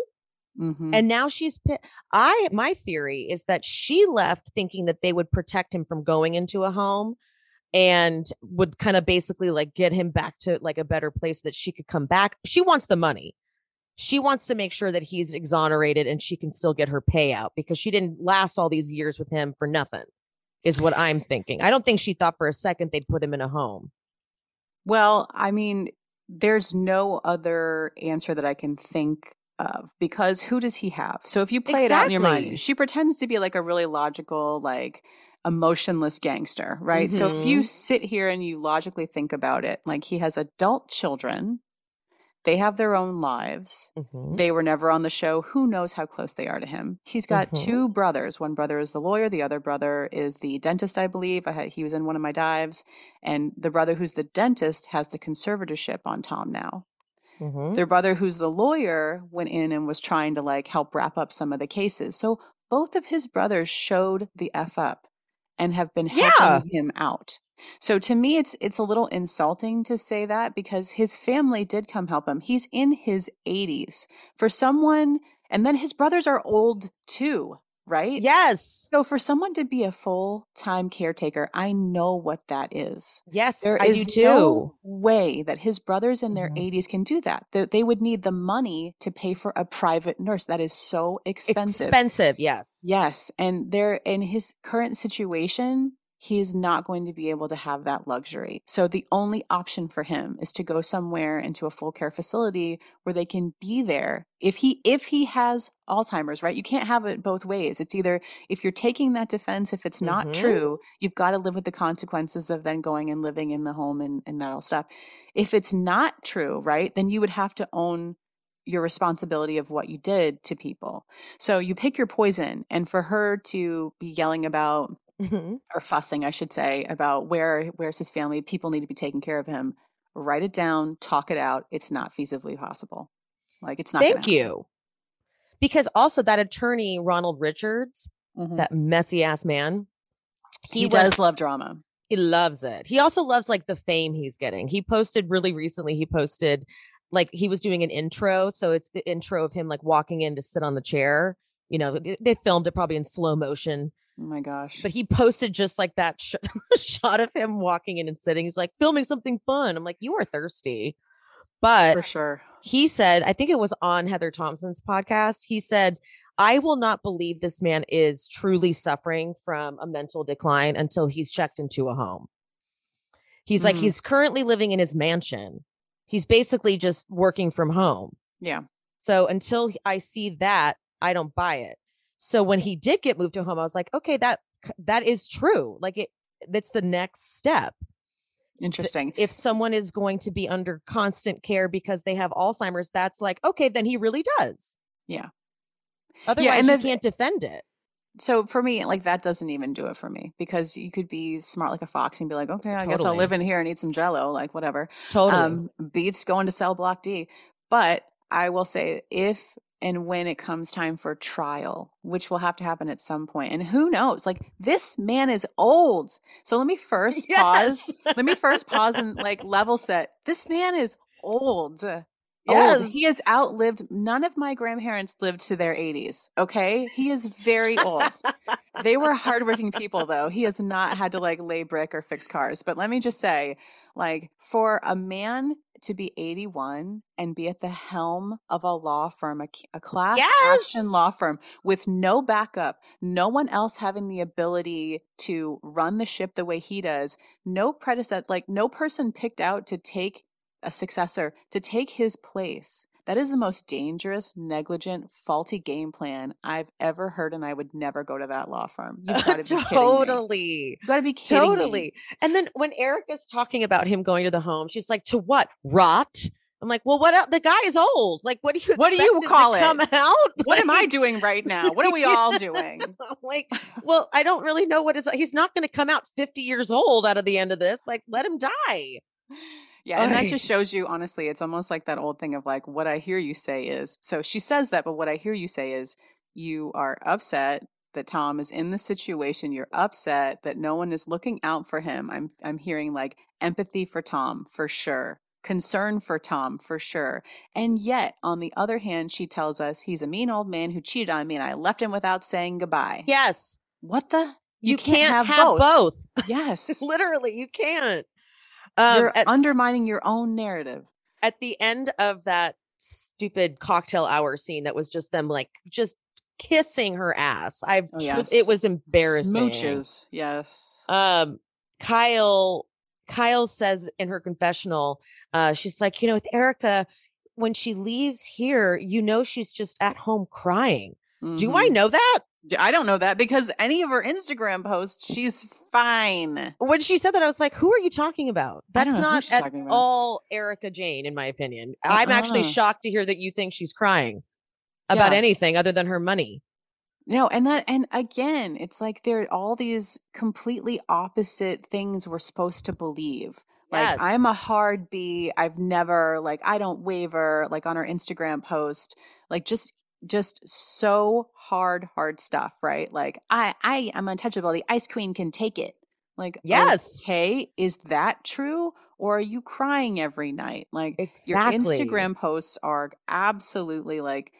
Mm-hmm. And now she's I my theory is that she left thinking that they would protect him from going into a home and would kind of basically like get him back to like a better place that she could come back. She wants the money. She wants to make sure that he's exonerated and she can still get her payout because she didn't last all these years with him for nothing. Is what I'm thinking. I don't think she thought for a second they'd put him in a home. Well, I mean, there's no other answer that I can think of because who does he have? So if you play exactly. it out in your mind, she pretends to be like a really logical, like emotionless gangster, right? Mm-hmm. So if you mm-hmm. sit here and you logically think about it, like he has adult children they have their own lives. Mm-hmm. They were never on the show. Who knows how close they are to him? He's got mm-hmm. two brothers. One brother is the lawyer. The other brother is the dentist, I believe. I had, he was in one of my dives. And the brother who's the dentist has the conservatorship on Tom now. Mm-hmm. Their brother, who's the lawyer, went in and was trying to like help wrap up some of the cases. So both of his brothers showed the F up and have been helping yeah. him out. So to me it's it's a little insulting to say that because his family did come help him. He's in his 80s. For someone and then his brothers are old too, right? Yes. So for someone to be a full-time caretaker, I know what that is. Yes, there I is do too. No way that his brothers in their mm-hmm. 80s can do that. That they would need the money to pay for a private nurse. That is so expensive. Expensive, yes. Yes, and they're in his current situation, he is not going to be able to have that luxury. So the only option for him is to go somewhere into a full care facility where they can be there. If he if he has Alzheimer's, right? You can't have it both ways. It's either if you're taking that defense, if it's not mm-hmm. true, you've got to live with the consequences of then going and living in the home and, and that all stuff. If it's not true, right, then you would have to own your responsibility of what you did to people. So you pick your poison. And for her to be yelling about mm-hmm. or fussing, I should say, about where where's his family. People need to be taking care of him. Write it down, talk it out. It's not feasibly possible. Like it's not. Thank you. Because also that attorney Ronald Richards, mm-hmm. that messy ass man, he, he does love drama. He loves it. He also loves like the fame he's getting. He posted really recently. He posted like he was doing an intro, so it's the intro of him like walking in to sit on the chair. You know, they, they filmed it probably in slow motion Oh my gosh. But he posted just like that sh- shot of him walking in and sitting. He's like, filming something fun. I'm like, you are thirsty. But for sure. He said, I think it was on Heather Thompson's podcast. He said, I will not believe this man is truly suffering from a mental decline until he's checked into a home. He's mm like, he's currently living in his mansion. He's basically just working from home. Yeah. So until I see that, I don't buy it. So when he did get moved to home, I was like, okay, that that is true. Like it that's the next step. Interesting. If someone is going to be under constant care because they have Alzheimer's, that's like, okay, then he really does. Yeah. Otherwise, yeah, and you can't defend it. So for me, like that doesn't even do it for me because you could be smart like a fox and be like, okay, I totally. guess I'll live in here and eat some jello, like whatever. Totally. Um, beats going to cell block D. But I will say, if and when it comes time for trial, which will have to happen at some point. And who knows? Like this man is old. So let me first yes. pause. let me first pause and like level set. This man is old. Old. Yes. He has outlived none of my grandparents lived to their 80s. Okay. He is very old. they were hardworking people though. He has not had to like lay brick or fix cars. But let me just say, like, for a man to be 81 and be at the helm of a law firm, a, a class Yes! action law firm with no backup, no one else having the ability to run the ship the way he does, no predecessor, like no person picked out to take a successor to take his place. That is the most dangerous, negligent, faulty game plan I've ever heard, and I would never go to that law firm. You've got to be kidding me. totally. You got to be kidding me. Totally. And then when Eric is talking about him going to the home, she's like, "To what? Rot." I'm like, "Well, what? el- The guy is old. Like, what do you? What do you expect him to call it? Come out? What am I doing right now? What are we all doing? Like, well, I don't really know what is. He's not going to come out 50 years old out of the end of this. Like, let him die. Yeah, and that just shows you, honestly, it's almost like that old thing of like, what I hear you say is. So she says that, but what I hear you say is, you are upset that Tom is in the situation. You're upset that no one is looking out for him. I'm, I'm hearing like empathy for Tom for sure, concern for Tom for sure. And yet, on the other hand, she tells us he's a mean old man who cheated on me, and I left him without saying goodbye. Yes, What the? you, can't, have, both. both. Yes. Literally, you can't. Um, You're at, undermining your own narrative. at the end of that stupid cocktail hour scene, that was just them like just kissing her ass. I've Oh, yes. it was embarrassing. Smooches. Yes. um kyle kyle says in her confessional uh she's like you know with erika when she leaves here you know she's just at home crying do i Mhm. know that I don't know that because any of her Instagram posts, she's fine. when she said that i was like who are you talking about that's not at all erika jayne in my opinion i'm actually Uh-uh. shocked to hear that you think she's crying about Yeah. anything other than her money No, and that, and again, it's like there are all these completely opposite things we're supposed to believe. Like, Yes. I'm a hard B. I've never, like, I don't waver, like on her Instagram post, like, just, just so hard, hard stuff, right? Like, I, I am untouchable. The ice queen can take it. Like, Yes. okay, is that true? Or are you crying every night? Like, your Instagram posts are absolutely like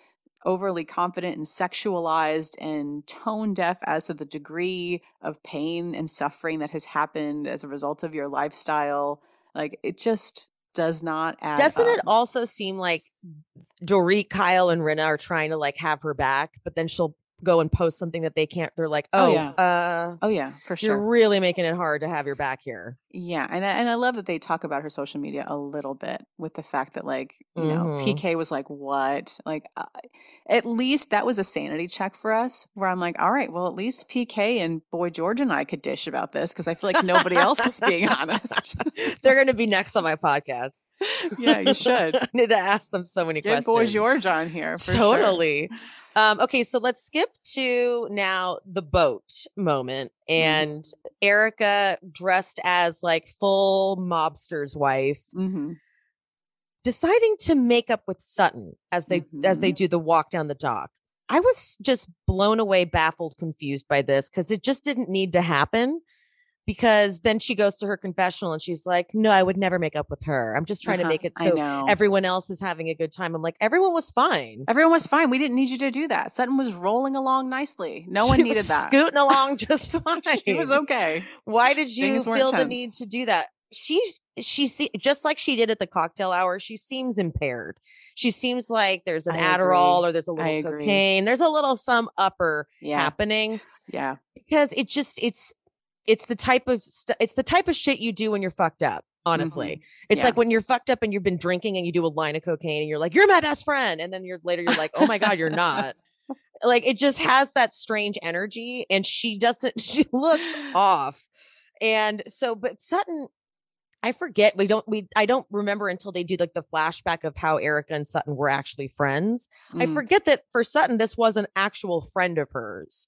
overly confident and sexualized and tone deaf as to the degree of pain and suffering that has happened as a result of your lifestyle. Like it just does not add Doesn't it also seem like Dorit, Kyle, and Rinna are trying to like have her back, but then she'll go and post something that they can't. They're like, Oh, oh, yeah. uh, Oh yeah, for sure you're really making it hard to have your back here. Yeah, and I, and I love that they talk about her social media a little bit with the fact that like you know Mhm. PK was like what like uh, at least that was a sanity check for us where I'm like all right well at least PK and Boy George and I could dish about this because I feel like nobody else is being honest. They're going to be next on my podcast. Yeah, you should I need to ask them so many get questions. Boy George on here for sure. totally. Um, okay, so let's skip to now the boat moment Mm-hmm. and Erika dressed as like full mobster's wife hmm deciding to make up with Sutton as they as Mm-hmm. they do the walk down the dock. I was just blown away, baffled, confused by this because it just didn't need to happen. Because then she goes to her confessional and she's like, "No, I would never make up with her. I'm just trying to Uh-huh, make it so everyone else is having a good time." I'm like, everyone was fine. Everyone was fine. We didn't need you to do that. Sutton was rolling along nicely. No one needed was that. Scooting along just fine. She was okay. Why did you Things feel the need to do that? She she see just like she did at the cocktail hour. She seems impaired. She seems like there's an I Adderall agree. or there's a little cocaine. There's a little some upper Yeah, happening yeah. because it just it's it's the type of st- it's the type of shit you do when you're fucked up. Honestly, it's Yeah. like when you're fucked up and you've been drinking and you do a line of cocaine and you're like, "You're my best friend," and then you're later you're like, "Oh my god, you're not." like it just has that strange energy, and she doesn't. She looks off, and so but Sutton. I forget we don't we I don't remember until they do like the flashback of how Erika and Sutton were actually friends. I Mm. forget that for Sutton, this was an actual friend of hers.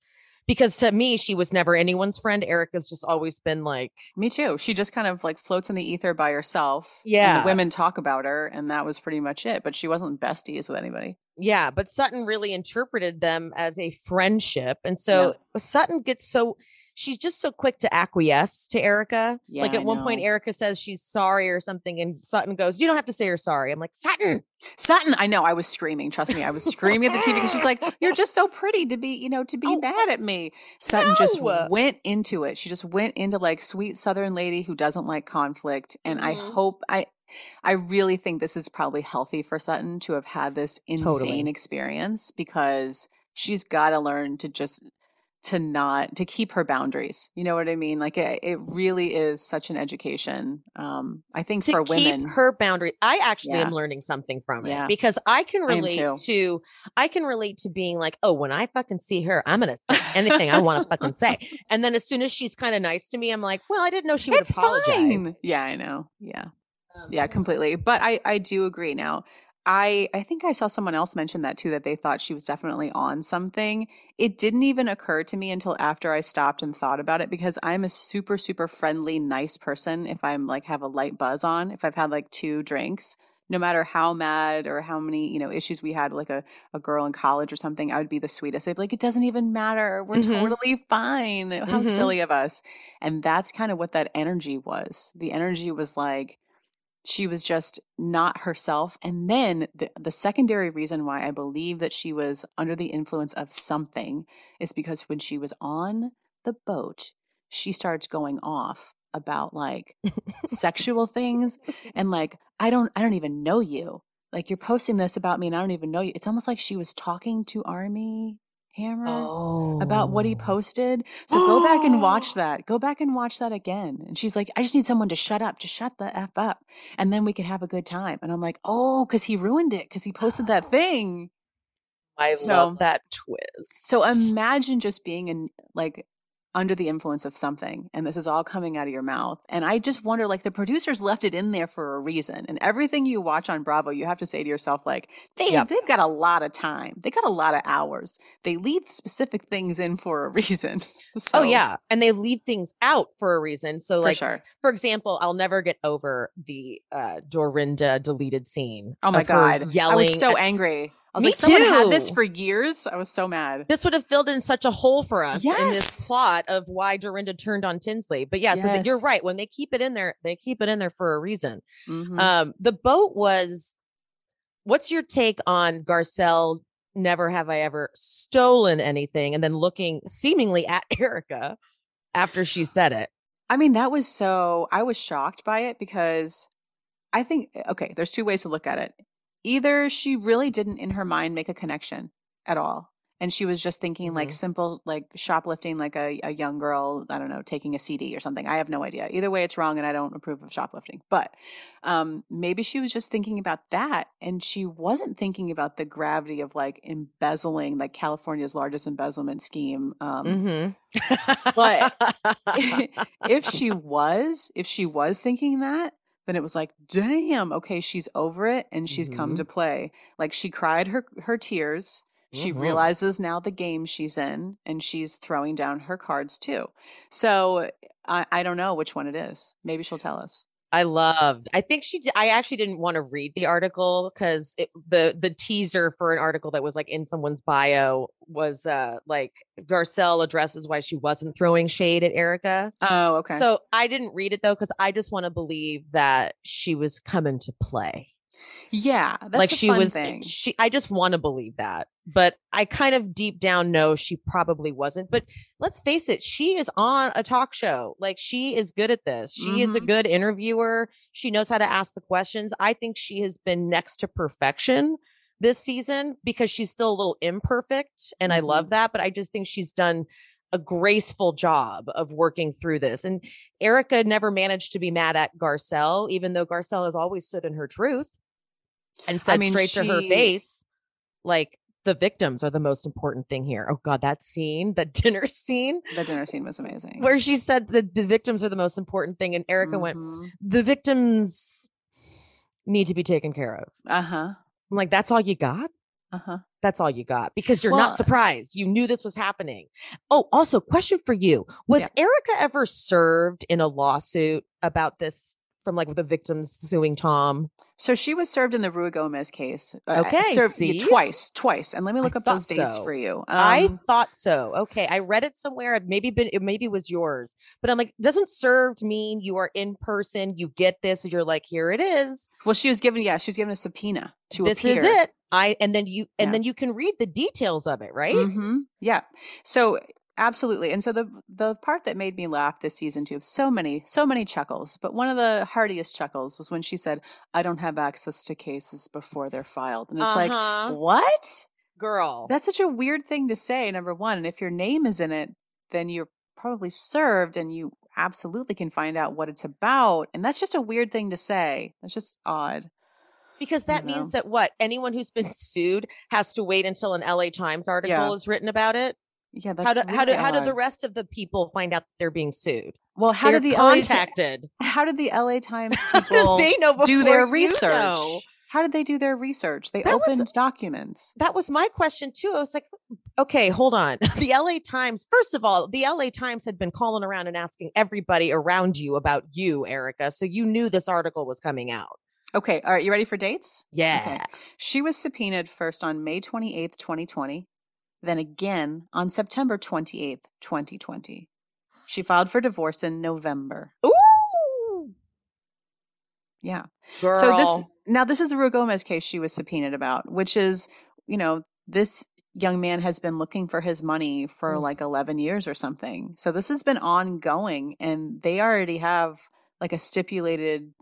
Because to me, she was never anyone's friend. Erika's just always been like, Me too. She just kind of like floats in the ether by herself. And Yeah. the women talk about her, and that was pretty much it. But she wasn't besties with anybody. yeah. But Sutton really interpreted them as a friendship. And so Sutton gets so she's just so quick to acquiesce to Erika. Yeah, like at I one point. Erika says she's sorry or something, and Sutton goes, "You don't have to say you're sorry." I'm like, Sutton, Sutton, I know. I was screaming. Trust me, I was screaming at the TV because she's like, "You're just so pretty to be, you know, to be Oh, mad at me." Sutton just went into it. She just went into like sweet Southern lady who doesn't like conflict. And I Mhm. hope I, I really think this is probably healthy for Sutton to have had this insane Totally. experience because she's got to learn to just to not to keep her boundaries. You know what I mean? Like it, it really is such an education. Um, I think to for keep women, her boundary. I actually Yeah. am learning something from Yeah. it because I can relate too. to I can relate to being like, oh, when I fucking see her, I'm gonna say anything I want to fucking say. And then as soon as she's kind of nice to me, I'm like, well, I didn't know she would it's apologize. fine. Yeah, I know. Yeah. Um, Yeah, completely. But I I do agree now. I I think I saw someone else mention that too that they thought she was definitely on something. It didn't even occur to me until after I stopped and thought about it because I'm a super super friendly nice person if I'm like have a light buzz on, if I've had like two drinks, no matter how mad or how many, you know, issues we had like a a girl in college or something, I would be the sweetest. I'd be like it doesn't even matter. We're Mhm. totally fine. How Mhm. silly of us. And that's kind of what that energy was. The energy was like she was just not herself. And then the, the secondary reason why I believe that she was under the influence of something is because when she was on the boat, she starts going off about like sexual things and like I don't I don't even know you. Like you're posting this about me and I don't even know you. It's almost like she was talking to Armie Hammer Oh. about what he oh. posted. So go back and watch that. Go back and watch that again. And she's like, I just need someone to shut up. Just shut the F up. And then we could have a good time. And I'm like, oh, because he ruined it because he posted that thing. I So- love that twist. So imagine just being in like under the influence of something and this is all coming out of your mouth. And I just wonder like the producers left it in there for a reason. And everything you watch on Bravo, you have to say to yourself, like, they, Yep. they've got a lot of time. They got a lot of hours. They leave specific things in for a reason. so, Oh yeah, and they leave things out for a reason. So for like sure. for example, I'll never get over the uh Dorinda deleted scene. Oh my god. Yelling I was so angry. I was Me like, someone had this for years. I was so mad. this would have filled in such a hole for us in this plot of why Dorinda turned on Tinsley. But yeah, so that you're right. When they keep it in there, they keep it in there for a reason. Mhm. Um, the boat was. What's your take on Garcelle? Never have I ever stolen anything, and then looking seemingly at Erika after she said it. I mean, that was so, I was shocked by it because I think, okay, there's two ways to look at it. Either she really didn't in her mind make a connection at all. And she was just thinking like Mhm. simple, like shoplifting, like a, a young girl, I don't know, taking a CD or something. I have no idea. Either way, it's wrong and I don't approve of shoplifting. But um, maybe she was just thinking about that and she wasn't thinking about the gravity of like embezzling, like California's largest embezzlement scheme. Um, Mm-hmm. But- if she was, if she was thinking that, then it was like, damn, okay, she's over it and she's come Mhm. to play. Like she cried her her tears. She Mhm. realizes now the game she's in and she's throwing down her cards too. So I, I don't know which one it is. Maybe she'll tell us. I loved. I think she. Did, I actually didn't want to read the article because the the teaser for an article that was like in someone's bio was uh like Garcelle addresses why she wasn't throwing shade at Erika. Oh, okay. So I didn't read it though because I just want to believe that she was coming to play. Yeah, that's like a she fun was. thing. She. I just want to believe that, but I kind of deep down know she probably wasn't. But let's face it, she is on a talk show. Like she is good at this. She is a Mhm. good interviewer. She knows how to ask the questions. I think she has been next to perfection this season because she's still a little imperfect and I love that, but I just think she's done a graceful job of working through this. And Erika never managed to be mad at Garcelle, even though Garcelle has always stood in her truth and said mean, straight to her face, like, the victims are the most important thing here. Oh God, that scene, that dinner scene the dinner scene was amazing. where she said the, the victims are the most important thing. And Erika went, Mhm. the victims need to be taken care of. Uh-huh. I'm like, that's all you got? Uh-huh. That's all you got because you're Well- not surprised. You knew this was happening. Oh, also, question for you Was Yeah. Erika ever served in a lawsuit about this from like the victims suing Tom? So she was served in the Ruigomez case. uh, Okay, served see? twice, twice. And let me I look up those dates so. for you. I Um, thought so. Okay, I read it somewhere. It maybe been it maybe was yours, but I'm like, doesn't served mean you are in person? You get this, and you're like, here it is. well, she was given, yeah, she was given a subpoena to this appear. is it. I and then you and Yeah. then you can read the details of it, right? hmm Yeah. So absolutely. And so the the part that made me laugh this season too, so many, so many chuckles. But one of the heartiest chuckles was when she said, I don't have access to cases before they're filed. And it's Uh-huh. like, what? Girl, That's such a weird thing to say, number one. And if your name is in it, then you're probably served and you absolutely can find out what it's about. And that's just a weird thing to say. That's just odd. Because that you know. means that what anyone who's been sued has to wait until an LA Times article Yeah. is written about it. Yeah, that's How do how do really how do the rest of the people find out they're being sued? well how They're did the LA contacted? how did the LA Times people they know do their research? know? How did they do their research? They That was- opened documents. that was my question too. I was like, okay, hold on. The LA Times, first of all, the LA Times had been calling around and asking everybody around you about you, Erika. So you knew this article was coming out. Okay, all right, you ready for dates? Yeah. She was subpoenaed first on May 28th, 2020, then again on September 28th, 2020. She filed for divorce in November. Ooh, Yeah. girl. So this now this is the Ruigomez case she was subpoenaed about, which is, you know, this young man has been looking for his money for Mm. like 11 years or something. So this has been ongoing and they already have like a stipulated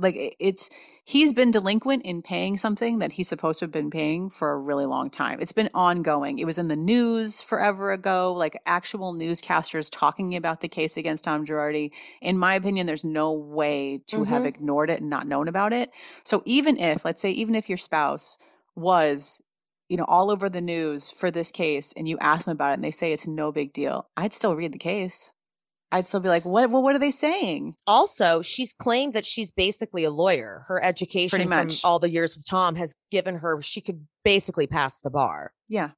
like it's he's been delinquent in paying something that he's supposed to have been paying for a really long time. It's been ongoing. It was in the news forever ago, like actual newscasters talking about the case against Tom Girardi. In my opinion, there's no way to have Mhm. ignored it and not known about it. So even if, let's say, even if your spouse was you know all over the news for this case and you ask them about it and they say it's no big deal i'd still read the case i'd still be like what well, what are they saying also she's claimed that she's basically a lawyer. Her education from all the years with Tom has given her she could basically pass the bar. yeah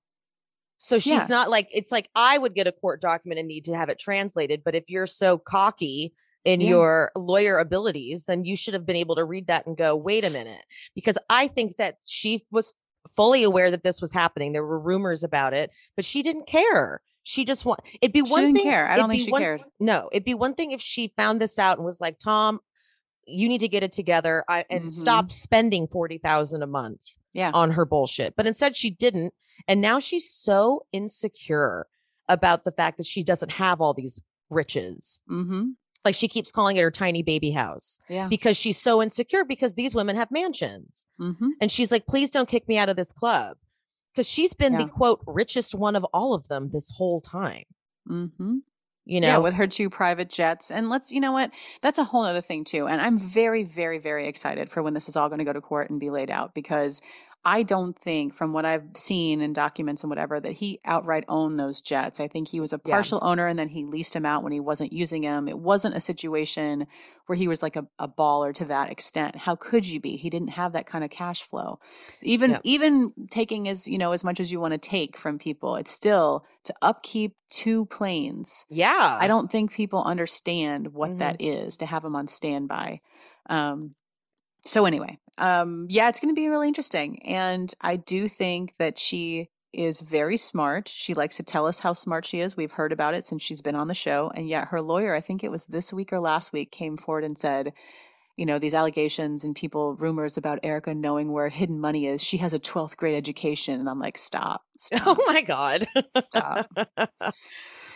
So she's Yeah. not like it's like I would get a court document and need to have it translated, but if you're so cocky in Yeah. your lawyer abilities, then you should have been able to read that and go, "Wait a minute." Because I think that she was fully aware that this was happening. There were rumors about it, but she didn't care. She just want it'd be She one didn't thing. care. I don't think she one- cared. No, it'd be one thing if she found this out and was like, "Tom, you need to get it together I, and Mhm. stop spending 40,000 a month." yeah on her bullshit. But instead, she didn't. And now she's so insecure about the fact that she doesn't have all these riches. mm-hmm Like she keeps calling it her tiny baby house yeah because she's so insecure because these women have mansions. mm-hmm And she's like, please don't kick me out of this club. Because she's been the quote richest one of all of them this whole time. mm-hmm. You know, yeah with her two private jets and let's you know what? That's a whole other thing too and i'm very very very excited for when this is all going to go to court and be laid out because i don't think from what i've seen in documents and whatever that he outright owned those jets i think he was a Yeah. partial owner and then he leased them out when he wasn't using them it wasn't a situation where he was like a, a baller to that extent how could you be he didn't have that kind of cash flow even Yeah. even taking as you know as much as you want to take from people it's still to upkeep two planes yeah. I don't think people understand what Mhm. that is to have them on standby. Um, so anyway, um, yeah, it's going to be really interesting, and I do think that she is very smart. She likes to tell us how smart she is. We've heard about it since she's been on the show, and yet her lawyer, I think it was this week or last week, came forward and said. You know, these allegations and people rumors about Erika knowing where hidden money is. She has a 12th grade education. And I'm like, stop, stop. Oh my god. Stop.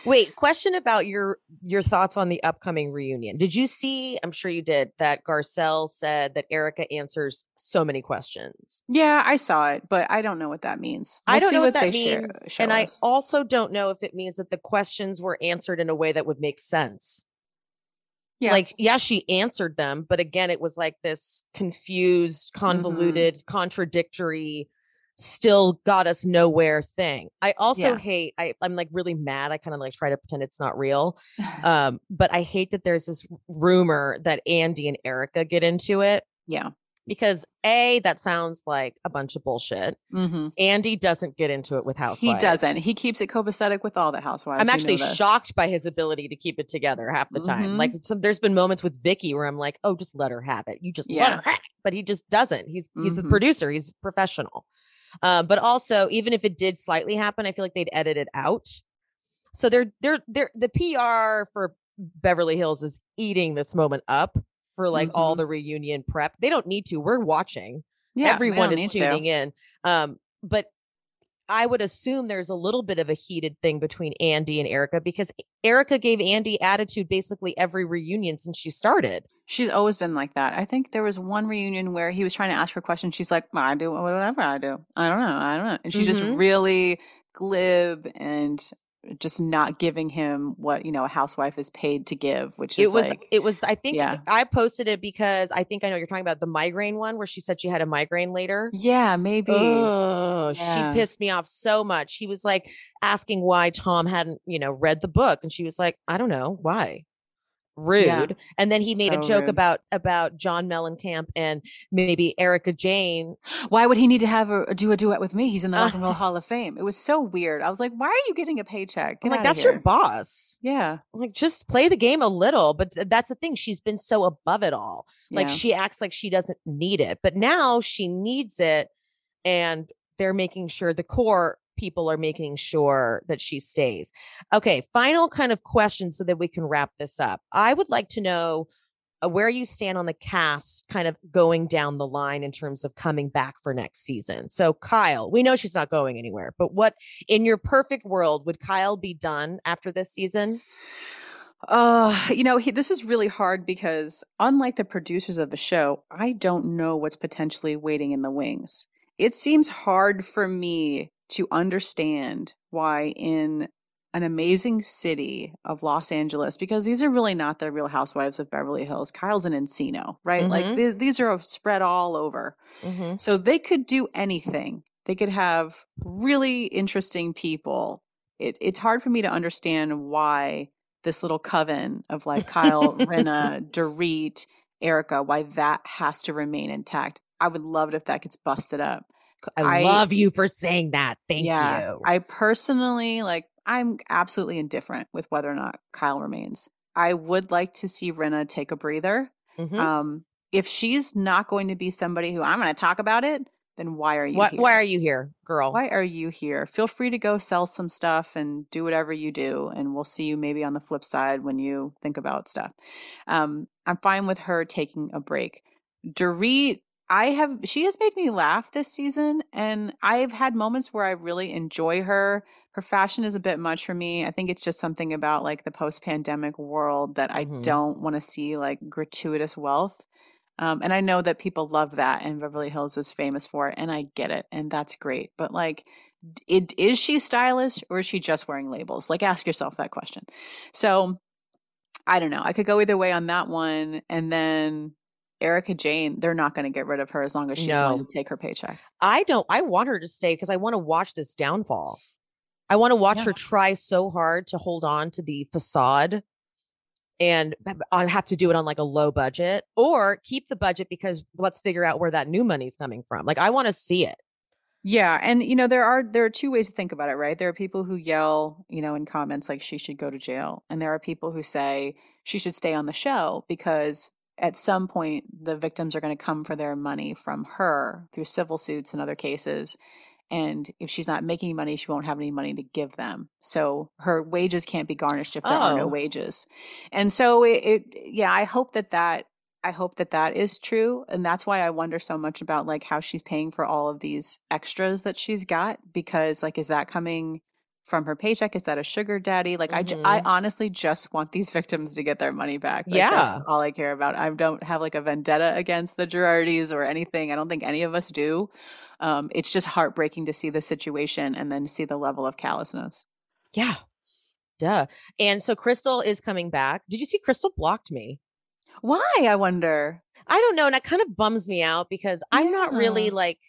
Wait, question about your your thoughts on the upcoming reunion. Did you see, I'm sure you did, that Garcelle said that Erika answers so many questions. Yeah, I saw it, but I don't know what that means. I We'll don't know what, that they share- means. show and I also don't know if it means that the questions were answered in a way that would make sense. Yeah. Like, yeah, she answered them, but again, it was like this confused, Mm-hmm. convoluted, contradictory, still got us nowhere thing. I also Yeah. hate, I, I'm like really mad. I kind of like try to pretend it's not real. Um, but I hate that there's this rumor that Andy and Erika get into it yeah, because A, that sounds like a bunch of bullshit. Mm-hmm. Andy doesn't get into it with housewives. He doesn't. He keeps it copacetic with all the housewives. I'm actually shocked by his ability to keep it together half the time. Mhm. Like some, there's been moments with Vicki where I'm like, oh, just let her have it. You just let Yeah. her have it. But he just doesn't. He's he's the Mhm. producer. He's professional. Uh, but also, even if it did slightly happen, I feel like they'd edit it out. So they're they're they're the PR for Beverly Hills is eating this moment up for like all Mhm. the reunion prep. They don't need to. We're watching. Yeah, Everyone is need to. tuning in. Um, but I would assume there's a little bit of a heated thing between Andy and Erika because Erika gave Andy attitude basically every reunion since she started. She's always been like that. I think there was one reunion where he was trying to ask her questions. She's like, I do whatever I do. I don't know. I don't know. And she's just Mhm. really glib and just not giving him what, you know, a housewife is paid to give, which is It was like, it was I think Yeah. I posted it because I think I know you're talking about the migraine one where she said she had a migraine later. yeah, maybe. Oh, Yeah. she pissed me off so much. He was like asking why Tom hadn't, you know, read the book. And she was like, I don't know why. Rude. Yeah. And then he made a joke rude. about about John Mellencamp and maybe Erika Jayne. Why would he need to have a, do a duet with me? He's in the Rock and Roll Hall of Fame. It was so weird. I was like, why are you getting a paycheck? Get like, outta that's your boss. Yeah. I'm like, just play the game a little. But th- that's the thing. She's been so above it all. Like yeah. she acts like she doesn't need it. But now she needs it. And they're making sure the core people are making sure that she stays. Okay, final kind of question so that we can wrap this up. I would like to know uh, where you stand on the cast kind of going down the line in terms of coming back for next season. So Kyle, we know she's not going anywhere, but what in your perfect world would Kyle be done after this season? Uh, you know, he, this is really hard because unlike the producers of the show, I don't know what's potentially waiting in the wings. It seems hard for me to understand why in an amazing city of Los Angeles, because these are really not the real housewives of Beverly Hills. Kyle's an Encino, right? Like Mhm. th- these are spread all over. Mm-hmm. So they could do anything. They could have really interesting people. It, it's hard for me to understand why this little coven of like Kyle, Rinna, Dorit, Erika, why that has to remain intact. I would love it if that gets busted up. I, I- love you for saying that. Thank yeah, you. I personally like. I'm absolutely indifferent with whether or not Kyle remains. I would like to see Rinna take a breather. Mhm. Um, if she's not going to be somebody who I'm going to talk about it, then why are you why, here? why are you here, girl? Why are you here? Feel free to go sell some stuff and do whatever you do, and we'll see you maybe on the flip side when you think about stuff. Um, I'm fine with her taking a break. Dorit, I have she has made me laugh this season, and I've had moments where I really enjoy her. Her fashion is a bit much for me. I think it's just something about like the post pandemic world that I Mhm. don't want to see like gratuitous wealth. Um, and I know that people love that, and Beverly Hills is famous for it, and I get it, and that's great. But like, it, is she stylish or is she just wearing labels? Like, ask yourself that question. So, I don't know. I could go either way on that one, and then Erika Jayne, they're not going to get rid of her as long as she's No. willing to take her paycheck. I don't. I want her to stay because I want to watch this downfall. I want to watch Yeah. her try so hard to hold on to the facade, and I have to do it on like a low budget, or keep the budget because let's figure out where that new money's coming from. Like I want to see it. Yeah, and you know there are there are two ways to think about it, right? There are people who yell, you know, in comments like she should go to jail, and there are people who say she should stay on the show because at some point the victims are going to come for their money from her through civil suits and other cases. And if she's not making money, she won't have any money to give them. So her wages can't be garnished if there are no Oh. wages. And so it, it, yeah, I hope that that I hope that that is true. And that's why I wonder so much about like how she's paying for all of these extras that she's got because like, is that coming from her paycheck? Is that a sugar daddy? Like, I, j- I Mhm. honestly just want these victims to get their money back. Like, Yeah. That's all I care about. I don't have like a vendetta against the Girardis or anything. I don't think any of us do. Um, it's just heartbreaking to see the situation and then see the level of callousness. Yeah, duh. And so Crystal is coming back. Did you see Crystal blocked me? Why, I wonder? I don't know, and that kind of bums me out because I'm not really like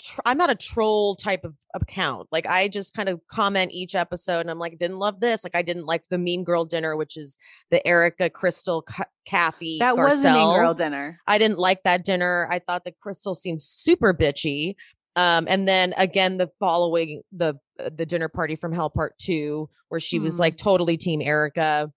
tr- I'm not a troll type of account. Like I just kind of comment each episode, and I'm like, didn't love this. Like I didn't like the Mean Girl dinner, which is the Erika, Crystal, K- Kathy. That was a mean girl dinner. I didn't like that dinner. I thought that Crystal seemed super bitchy. Um, and then again, the following the uh, the dinner party from Hell Part Two, where she was Mm. like totally Team Erika.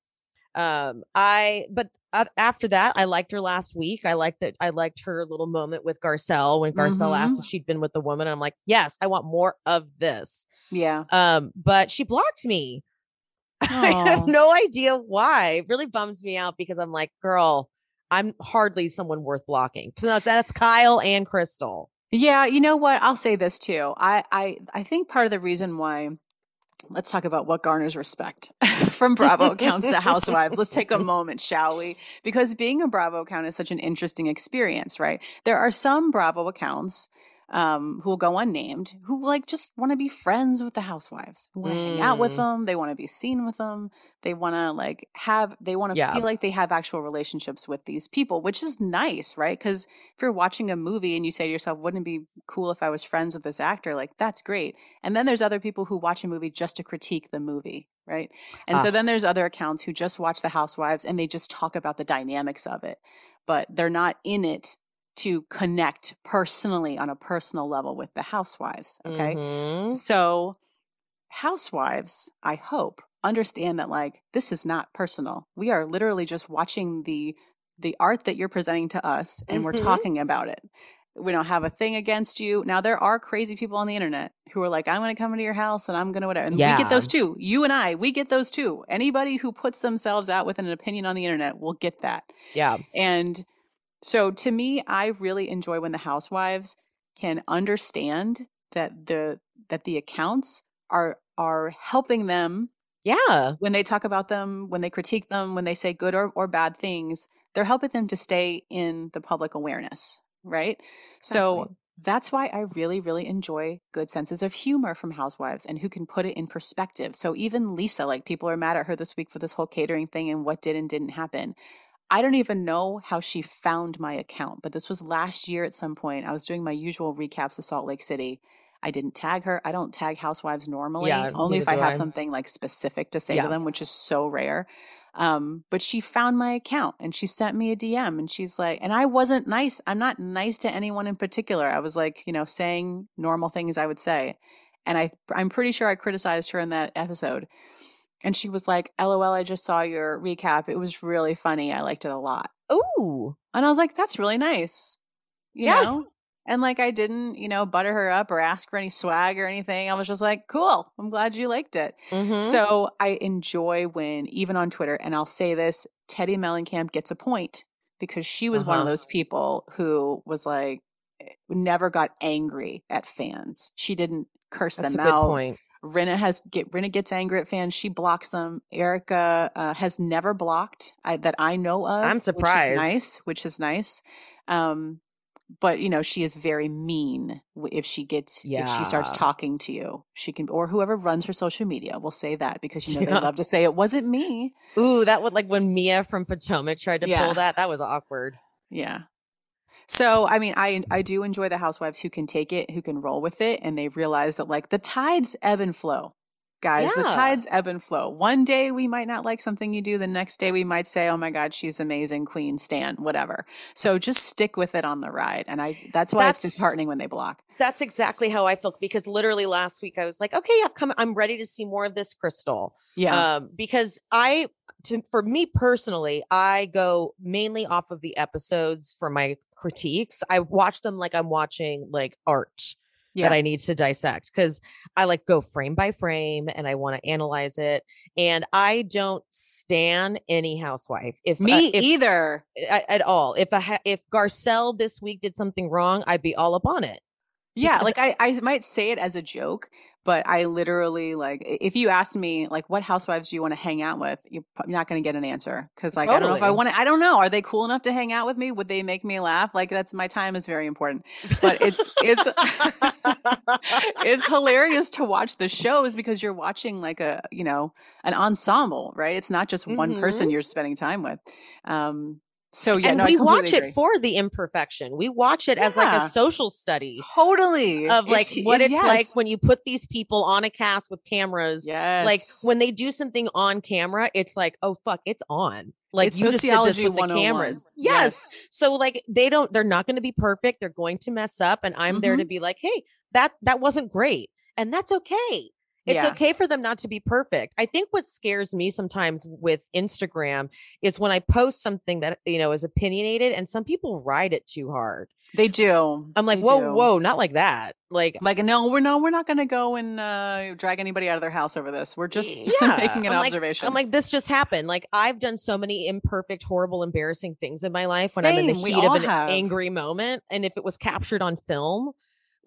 Um, I but uh, after that, I liked her last week. I liked that. I liked her little moment with Garcelle when Garcelle asked Mhm. if she'd been with the woman. I'm like, yes, I want more of this. Yeah. Um, but she blocked me. I have no idea why. It really bums me out because I'm like, girl, I'm hardly someone worth blocking. So that's Kyle and Crystal. Yeah, you know what? I'll say this too. I I I think part of the reason why let's talk about what garners respect from Bravo accounts to housewives. Let's take a moment, shall we? Because being a Bravo account is such an interesting experience, right? There are some Bravo accounts um, who will go unnamed who like just want to be friends with the housewives, who want to hang out with Mm. them, they want to be seen with them, they want to like have, they want to Yeah. feel like they have actual relationships with these people, which is nice, right? Because if you're watching a movie and you say to yourself, wouldn't it be cool if I was friends with this actor? Like, that's great. And then there's other people who watch a movie just to critique the movie, right? And so Ah. then there's other accounts who just watch The Housewives and they just talk about the dynamics of it, but they're not in it to connect personally on a personal level with the housewives. Okay. Mhm. So, housewives, I hope, understand that like this is not personal. We are literally just watching the the art that you're presenting to us and we're Mhm. talking about it. We don't have a thing against you. Now there are crazy people on the internet who are like, I'm gonna come into your house and I'm gonna whatever. And we get those too. You and I, we get those too. Anybody who puts themselves out with an opinion on the internet will get that. Yeah. And so to me, I really enjoy when the housewives can understand that the that the accounts are are helping them Yeah. when they talk about them, when they critique them, when they say good or, or bad things, they're helping them to stay in the public awareness, right? So that's why I really, really enjoy good senses of humor from housewives and who can put it in perspective. So even Lisa, like people are mad at her this week for this whole catering thing and what did and didn't happen. I don't even know how she found my account, but this was last year at some point. I was doing my usual recaps of Salt Lake City. I didn't tag her. I don't tag housewives normally, Yeah, only if I have I. something like specific to say Yeah. to them, which is so rare. Um, but she found my account and she sent me a DM and she's like, and I wasn't nice. I'm not nice to anyone in particular. I was like, you know, saying normal things I would say. And I, I'm pretty sure I criticized her in that episode. And she was like, LOL, I just saw your recap. It was really funny. I liked it a lot. Ooh. And I was like, that's really nice. You Yeah. know? And like I didn't, you know, butter her up or ask for any swag or anything. I was just like, cool. I'm glad you liked it. Mhm. So I enjoy when, even on Twitter, and I'll say this Teddi Mellencamp gets a point because she was one of Uh-huh. those people who was like, eh, never got angry at fans. She didn't curse That's a them good out. Rinna has get Rinna gets angry at fans. She blocks them. Erika uh, has never blocked I, that I know of. I'm Which surprised. is nice, which is nice. Um, but you know she is very mean if she gets if she starts talking to you. She can or whoever runs her social media will say that because you know Yeah. they love to say it wasn't me. Ooh, that would like when Mia from Potomac tried to Yeah. pull that. That was awkward. Yeah. So, I mean, I I do enjoy the housewives who can take it, who can roll with it, and they realize that like the tides ebb and flow. Guys, the tides ebb and flow. One day we might not like something you do. The next day we might say, "Oh my God, she's amazing, Queen Stan," whatever. So just stick with it on the ride, and I that's why it's disheartening when they block. That's exactly how I felt because literally last week I was like, okay, I'm coming. I'm ready to see more of this crystal. Yeah, Um, because I, to, for me personally, I go mainly off of the episodes for my critiques. I watch them like I'm watching like art yeah, that I need to dissect because I like go frame by frame and I want to analyze it. And I don't stand any housewife. If me uh, if, either. at, at all. If a ha- if Garcelle this week did something wrong, I'd be all up on it. Yeah, like I, I might say it as a joke, but I literally like if you asked me like what housewives do you want to hang out with, you're not going to get an answer because like I don't know if I want to. I don't know. Are they cool enough to hang out with me? Would they make me laugh? Like that's my time is very important. But it's it's it's hilarious to watch the shows because you're watching like a you know an ensemble, right? It's not just one person you're spending time with. Um, So yeah, and no, we watch agree. it for the imperfection. We watch it as like a social study totally of like It's- what it's like when you put these people on a cast with cameras. yes, Like when they do something on camera, it's like, oh fuck, it's on. Like It's you just did sociology this with the cameras. Yes. So like they don't they're not going to be perfect. They're going to mess up and I'm there to Mm-hmm. be like, "Hey, that that wasn't great." And that's okay. It's Yeah. okay for them not to be perfect. I think what scares me sometimes with Instagram is when I post something that, you know, is opinionated and some people ride it too hard. They do. I'm like, They "Whoa, do. whoa, not like that." Like Like no, we're no, we're not going to go and uh, drag anybody out of their house over this. We're just Yeah. making an I'm like- observation. I'm like, this just happened. Like I've done so many imperfect, horrible, embarrassing things in my life when I'm in the heat of an have. angry moment. And if it was captured on film,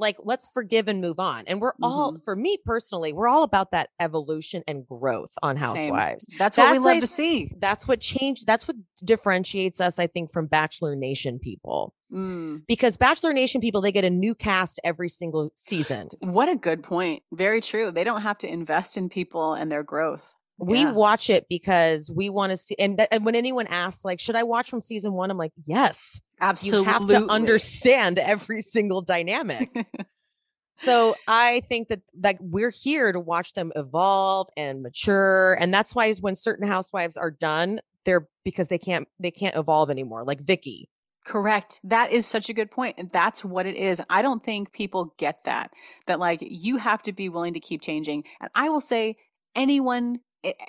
like let's forgive and move on. And we're all, Mm-hmm. for me personally, we're all about that evolution and growth on Housewives. That's what we love I- to see. That's what changed. That's what differentiates us, I think, from Bachelor Nation people. Mm. Because Bachelor Nation people, they get a new cast every single season. What a good point. Very true. They don't have to invest in people and their growth. We Yeah. watch it because we want to see and, th- and when anyone asks like should i watch from season one i'm like yes Absolutely. you have to understand every single dynamic so i think that like we're here to watch them evolve and mature and that's why when certain housewives are done they're because they can't they can't evolve anymore like vicki Correct. That is such a good point. And that's what it is. I don't think people get that, that like you have to be willing to keep changing. And I will say, anyone,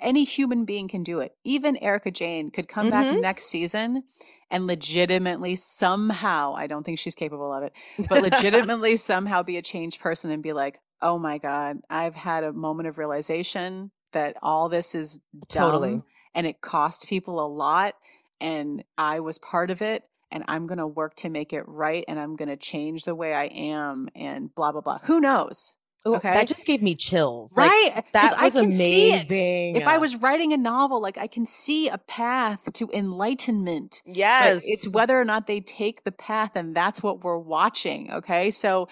any human being can do it. Even Erika Jayne could come back Mhm. next season and legitimately somehow, I don't think she's capable of it, but legitimately somehow be a changed person and be like, oh my God, I've had a moment of realization that all this is dumb Totally. and it cost people a lot. And I was part of it and I'm going to work to make it right and I'm going to change the way I am and blah, blah, blah. Who knows? Oh, Okay. that just gave me chills Like, Right. 'Cause that I was can see it. amazing If I was writing a novel, like I can see a path to enlightenment. Yes it's whether or not they take the path, and that's what we're watching. Okay. So,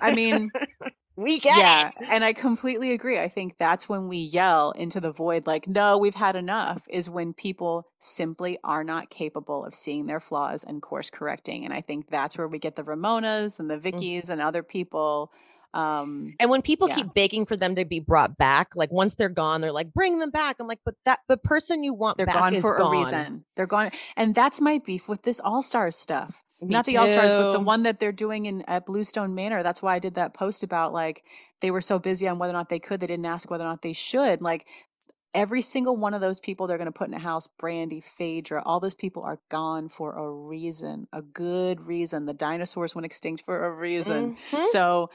I mean, we get yeah. it And I completely agree. I think that's when we yell into the void, like, no, we've had enough, is when people simply are not capable of seeing their flaws and course correcting. And I think that's where we get the Ramonas and the Mm. Vickis and other people. Um, And when people Yeah. keep begging for them to be brought back, like once they're gone, they're like, "Bring them back." I'm like, "But that the person you want they're gone for gone. a reason. They're gone. And that's my beef with this All Stars stuff. Me Not the All Stars, but the one that they're doing in at Bluestone Manor. That's why I did that post about like they were so busy on whether or not they could, they didn't ask whether or not they should. Like every single one of those people they're going to put in a house, Brandi, Phaedra, all those people are gone for a reason, a good reason. The dinosaurs went extinct for a reason. Mhm. So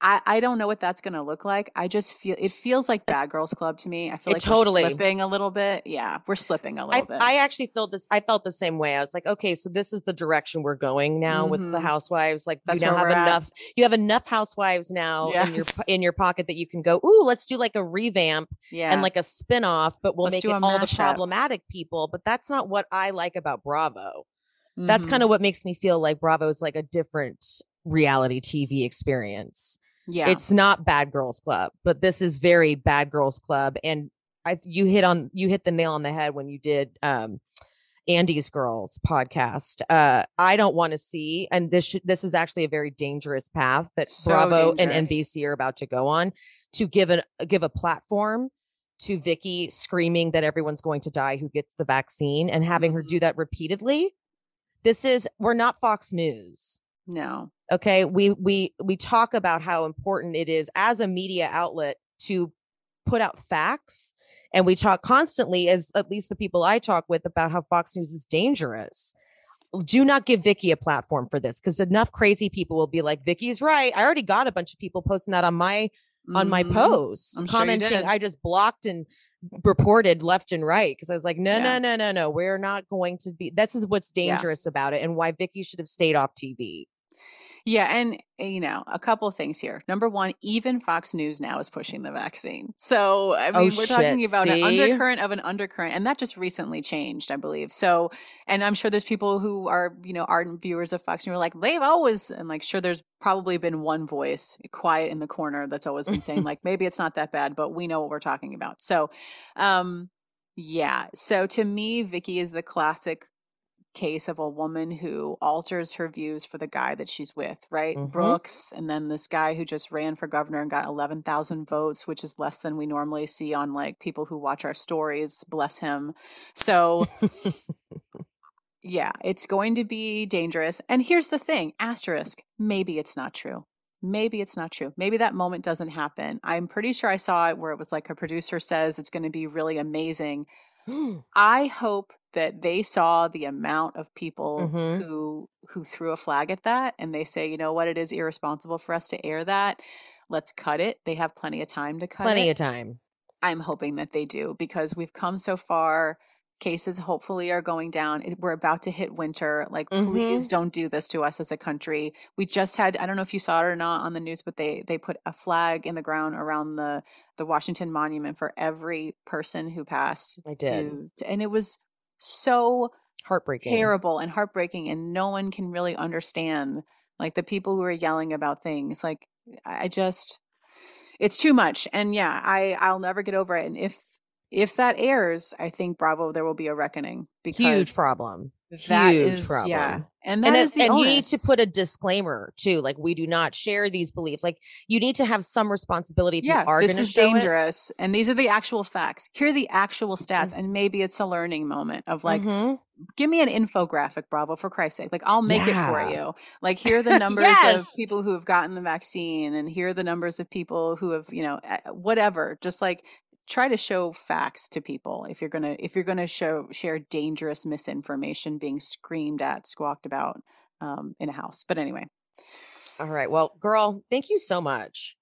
I, I don't know what that's going to look like. I just feel it feels like Bad Girls Club to me. I feel It like totally- we're slipping a little bit. Yeah, we're slipping a little I, bit. I actually felt this. I felt the same way. I was like, okay, so this is the direction we're going now with the Mhm. housewives. Like, That's you now have we're at. enough. You have enough housewives now in your in your pocket that you can go. Ooh, let's do like a revamp yeah, and like a spin off, but we'll Let's make it all the problematic people. But that's not what I like about Bravo. That's Mhm. kind of what makes me feel like Bravo is like a different reality TV experience. Yeah. It's not Bad Girls Club, but this is very Bad Girls Club. And I you hit on you hit the nail on the head when you did um Andy's Girls podcast. Uh I don't want to see, and this should, this is actually a very dangerous path that So Bravo and dangerous. NBC are about to go on to give an give a platform to Vicki screaming that everyone's going to die who gets the vaccine and having her Mm-hmm. do that repeatedly. This is we're not Fox News no. okay we we we talk about how important it is as a media outlet to put out facts and we talk constantly as at least the people i talk with about how fox news is dangerous do not give Vicki a platform for this because enough crazy people will be like Vicki's right i already got a bunch of people posting that on my on my Mhm. post I'm sure commenting did. i just blocked and reported left and right because i was like no Yeah. no no no no we're not going to be this is what's Yeah. dangerous about it and why Vicki should have stayed off tv Yeah, and uh, you know, a couple of things here. Number one, even Fox News now is pushing the vaccine. So I Oh, mean, we're talking shit, about an undercurrent of an undercurrent, and that just recently changed, I believe. So, and I'm sure there's people who are you know ardent viewers of Fox News who are like they've always, and like sure, there's probably been one voice quiet in the corner that's always been saying like maybe it's not that bad, but we know what we're talking about. So, um, yeah. So to me, Vicki is the classic case of a woman who alters her views for the guy that she's with, right? Mhm. Brooks, and then this guy who just ran for governor and got 11,000 votes, which is less than we normally see on like people who watch our stories, bless him. So, yeah, it's going to be dangerous. And here's the thing asterisk, maybe it's not true. Maybe it's not true. Maybe that moment doesn't happen. I'm pretty sure I saw it where it was like a producer says it's going to be really amazing. I hope that they saw the amount of people Mhm. who who threw a flag at that and they say, you know what, it is irresponsible for us to air that. Let's cut it. They have plenty of time to cut Plenty it. of time. I'm hoping that they do because we've come so far. Cases hopefully are going down. We're about to hit winter. Like, Mhm. please don't do this to us as a country. We just had, I don't know if you saw it or not on the news, but they they put a flag in the ground around the the Washington Monument for every person who passed. I did. to- and it was so Heartbreaking. terrible and heartbreaking and no one can really understand like the people who are yelling about things like i I just it's too much and yeah i i'll never get over it and if if that airs i think bravo there will be a reckoning because Huge problem. that Huge is- problem. yeah and that and is and you need to put a disclaimer too like we do not share these beliefs like you need to have some responsibility if yeah you are this is show it. dangerous and these are the actual facts here are the actual stats and maybe it's a learning moment of like Mhm. give me an infographic, Bravo, for Christ's sake. Like, I'll make it for you. Like, here are the numbers of people who have gotten the vaccine, and here are the numbers of people who have, you know, whatever. Just like try to show facts to people if you're gonna if you're gonna show share dangerous misinformation being screamed at, squawked about um, in a house. But anyway, all right. Well girl thank you so much.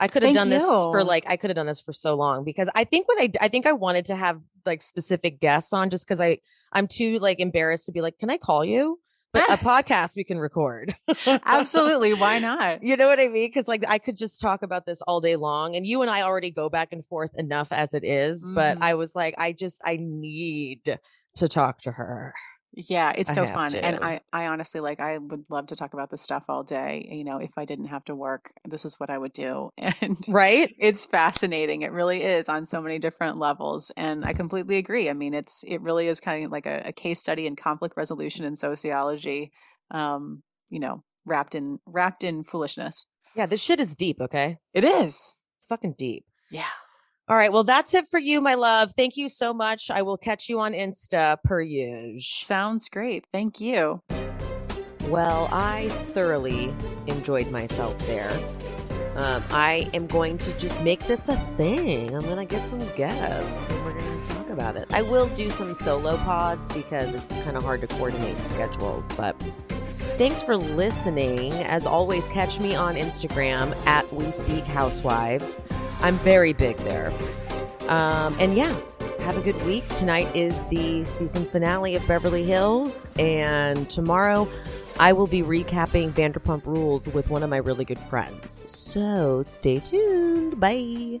I could have done this for like i could have done this for so long because i think what i i think i wanted to have like specific guests on just because i i'm too like embarrassed to be like can i call you but a podcast we can record absolutely, why not? You know what I mean? Because like I could just talk about this all day long, and you and I already go back and forth enough as it is, But Mhm. I was like, I just I need to talk to her. Yeah, it's I so fun. And. I, I honestly like I would love to talk about this stuff all day. You know, if I didn't have to work, this is what I would do. And Right? it's fascinating. It really is on so many different levels. And I completely agree. I mean, it's it really is kind of like a, a case study in conflict resolution and sociology. Um, you know, wrapped in wrapped in foolishness. Yeah, this shit is deep. Okay, It is. it's fucking deep. Yeah. All right, well that's it for you, my love. Thank you so much. I will catch you on Insta per usual. Sounds great. Thank you. Well, I thoroughly enjoyed myself there. Um, I am going to just make this a thing. I'm going to get some guests and we're going to talk about it. I will do some solo pods because it's kind of hard to coordinate schedules, but thanks for listening. As always, catch me on Instagram at We Speak Housewives. I'm very big there. Um, and yeah, have a good week. Tonight is the season finale of Beverly Hills, and tomorrow I will be recapping Vanderpump Rules with one of my really good friends. So stay tuned. Bye.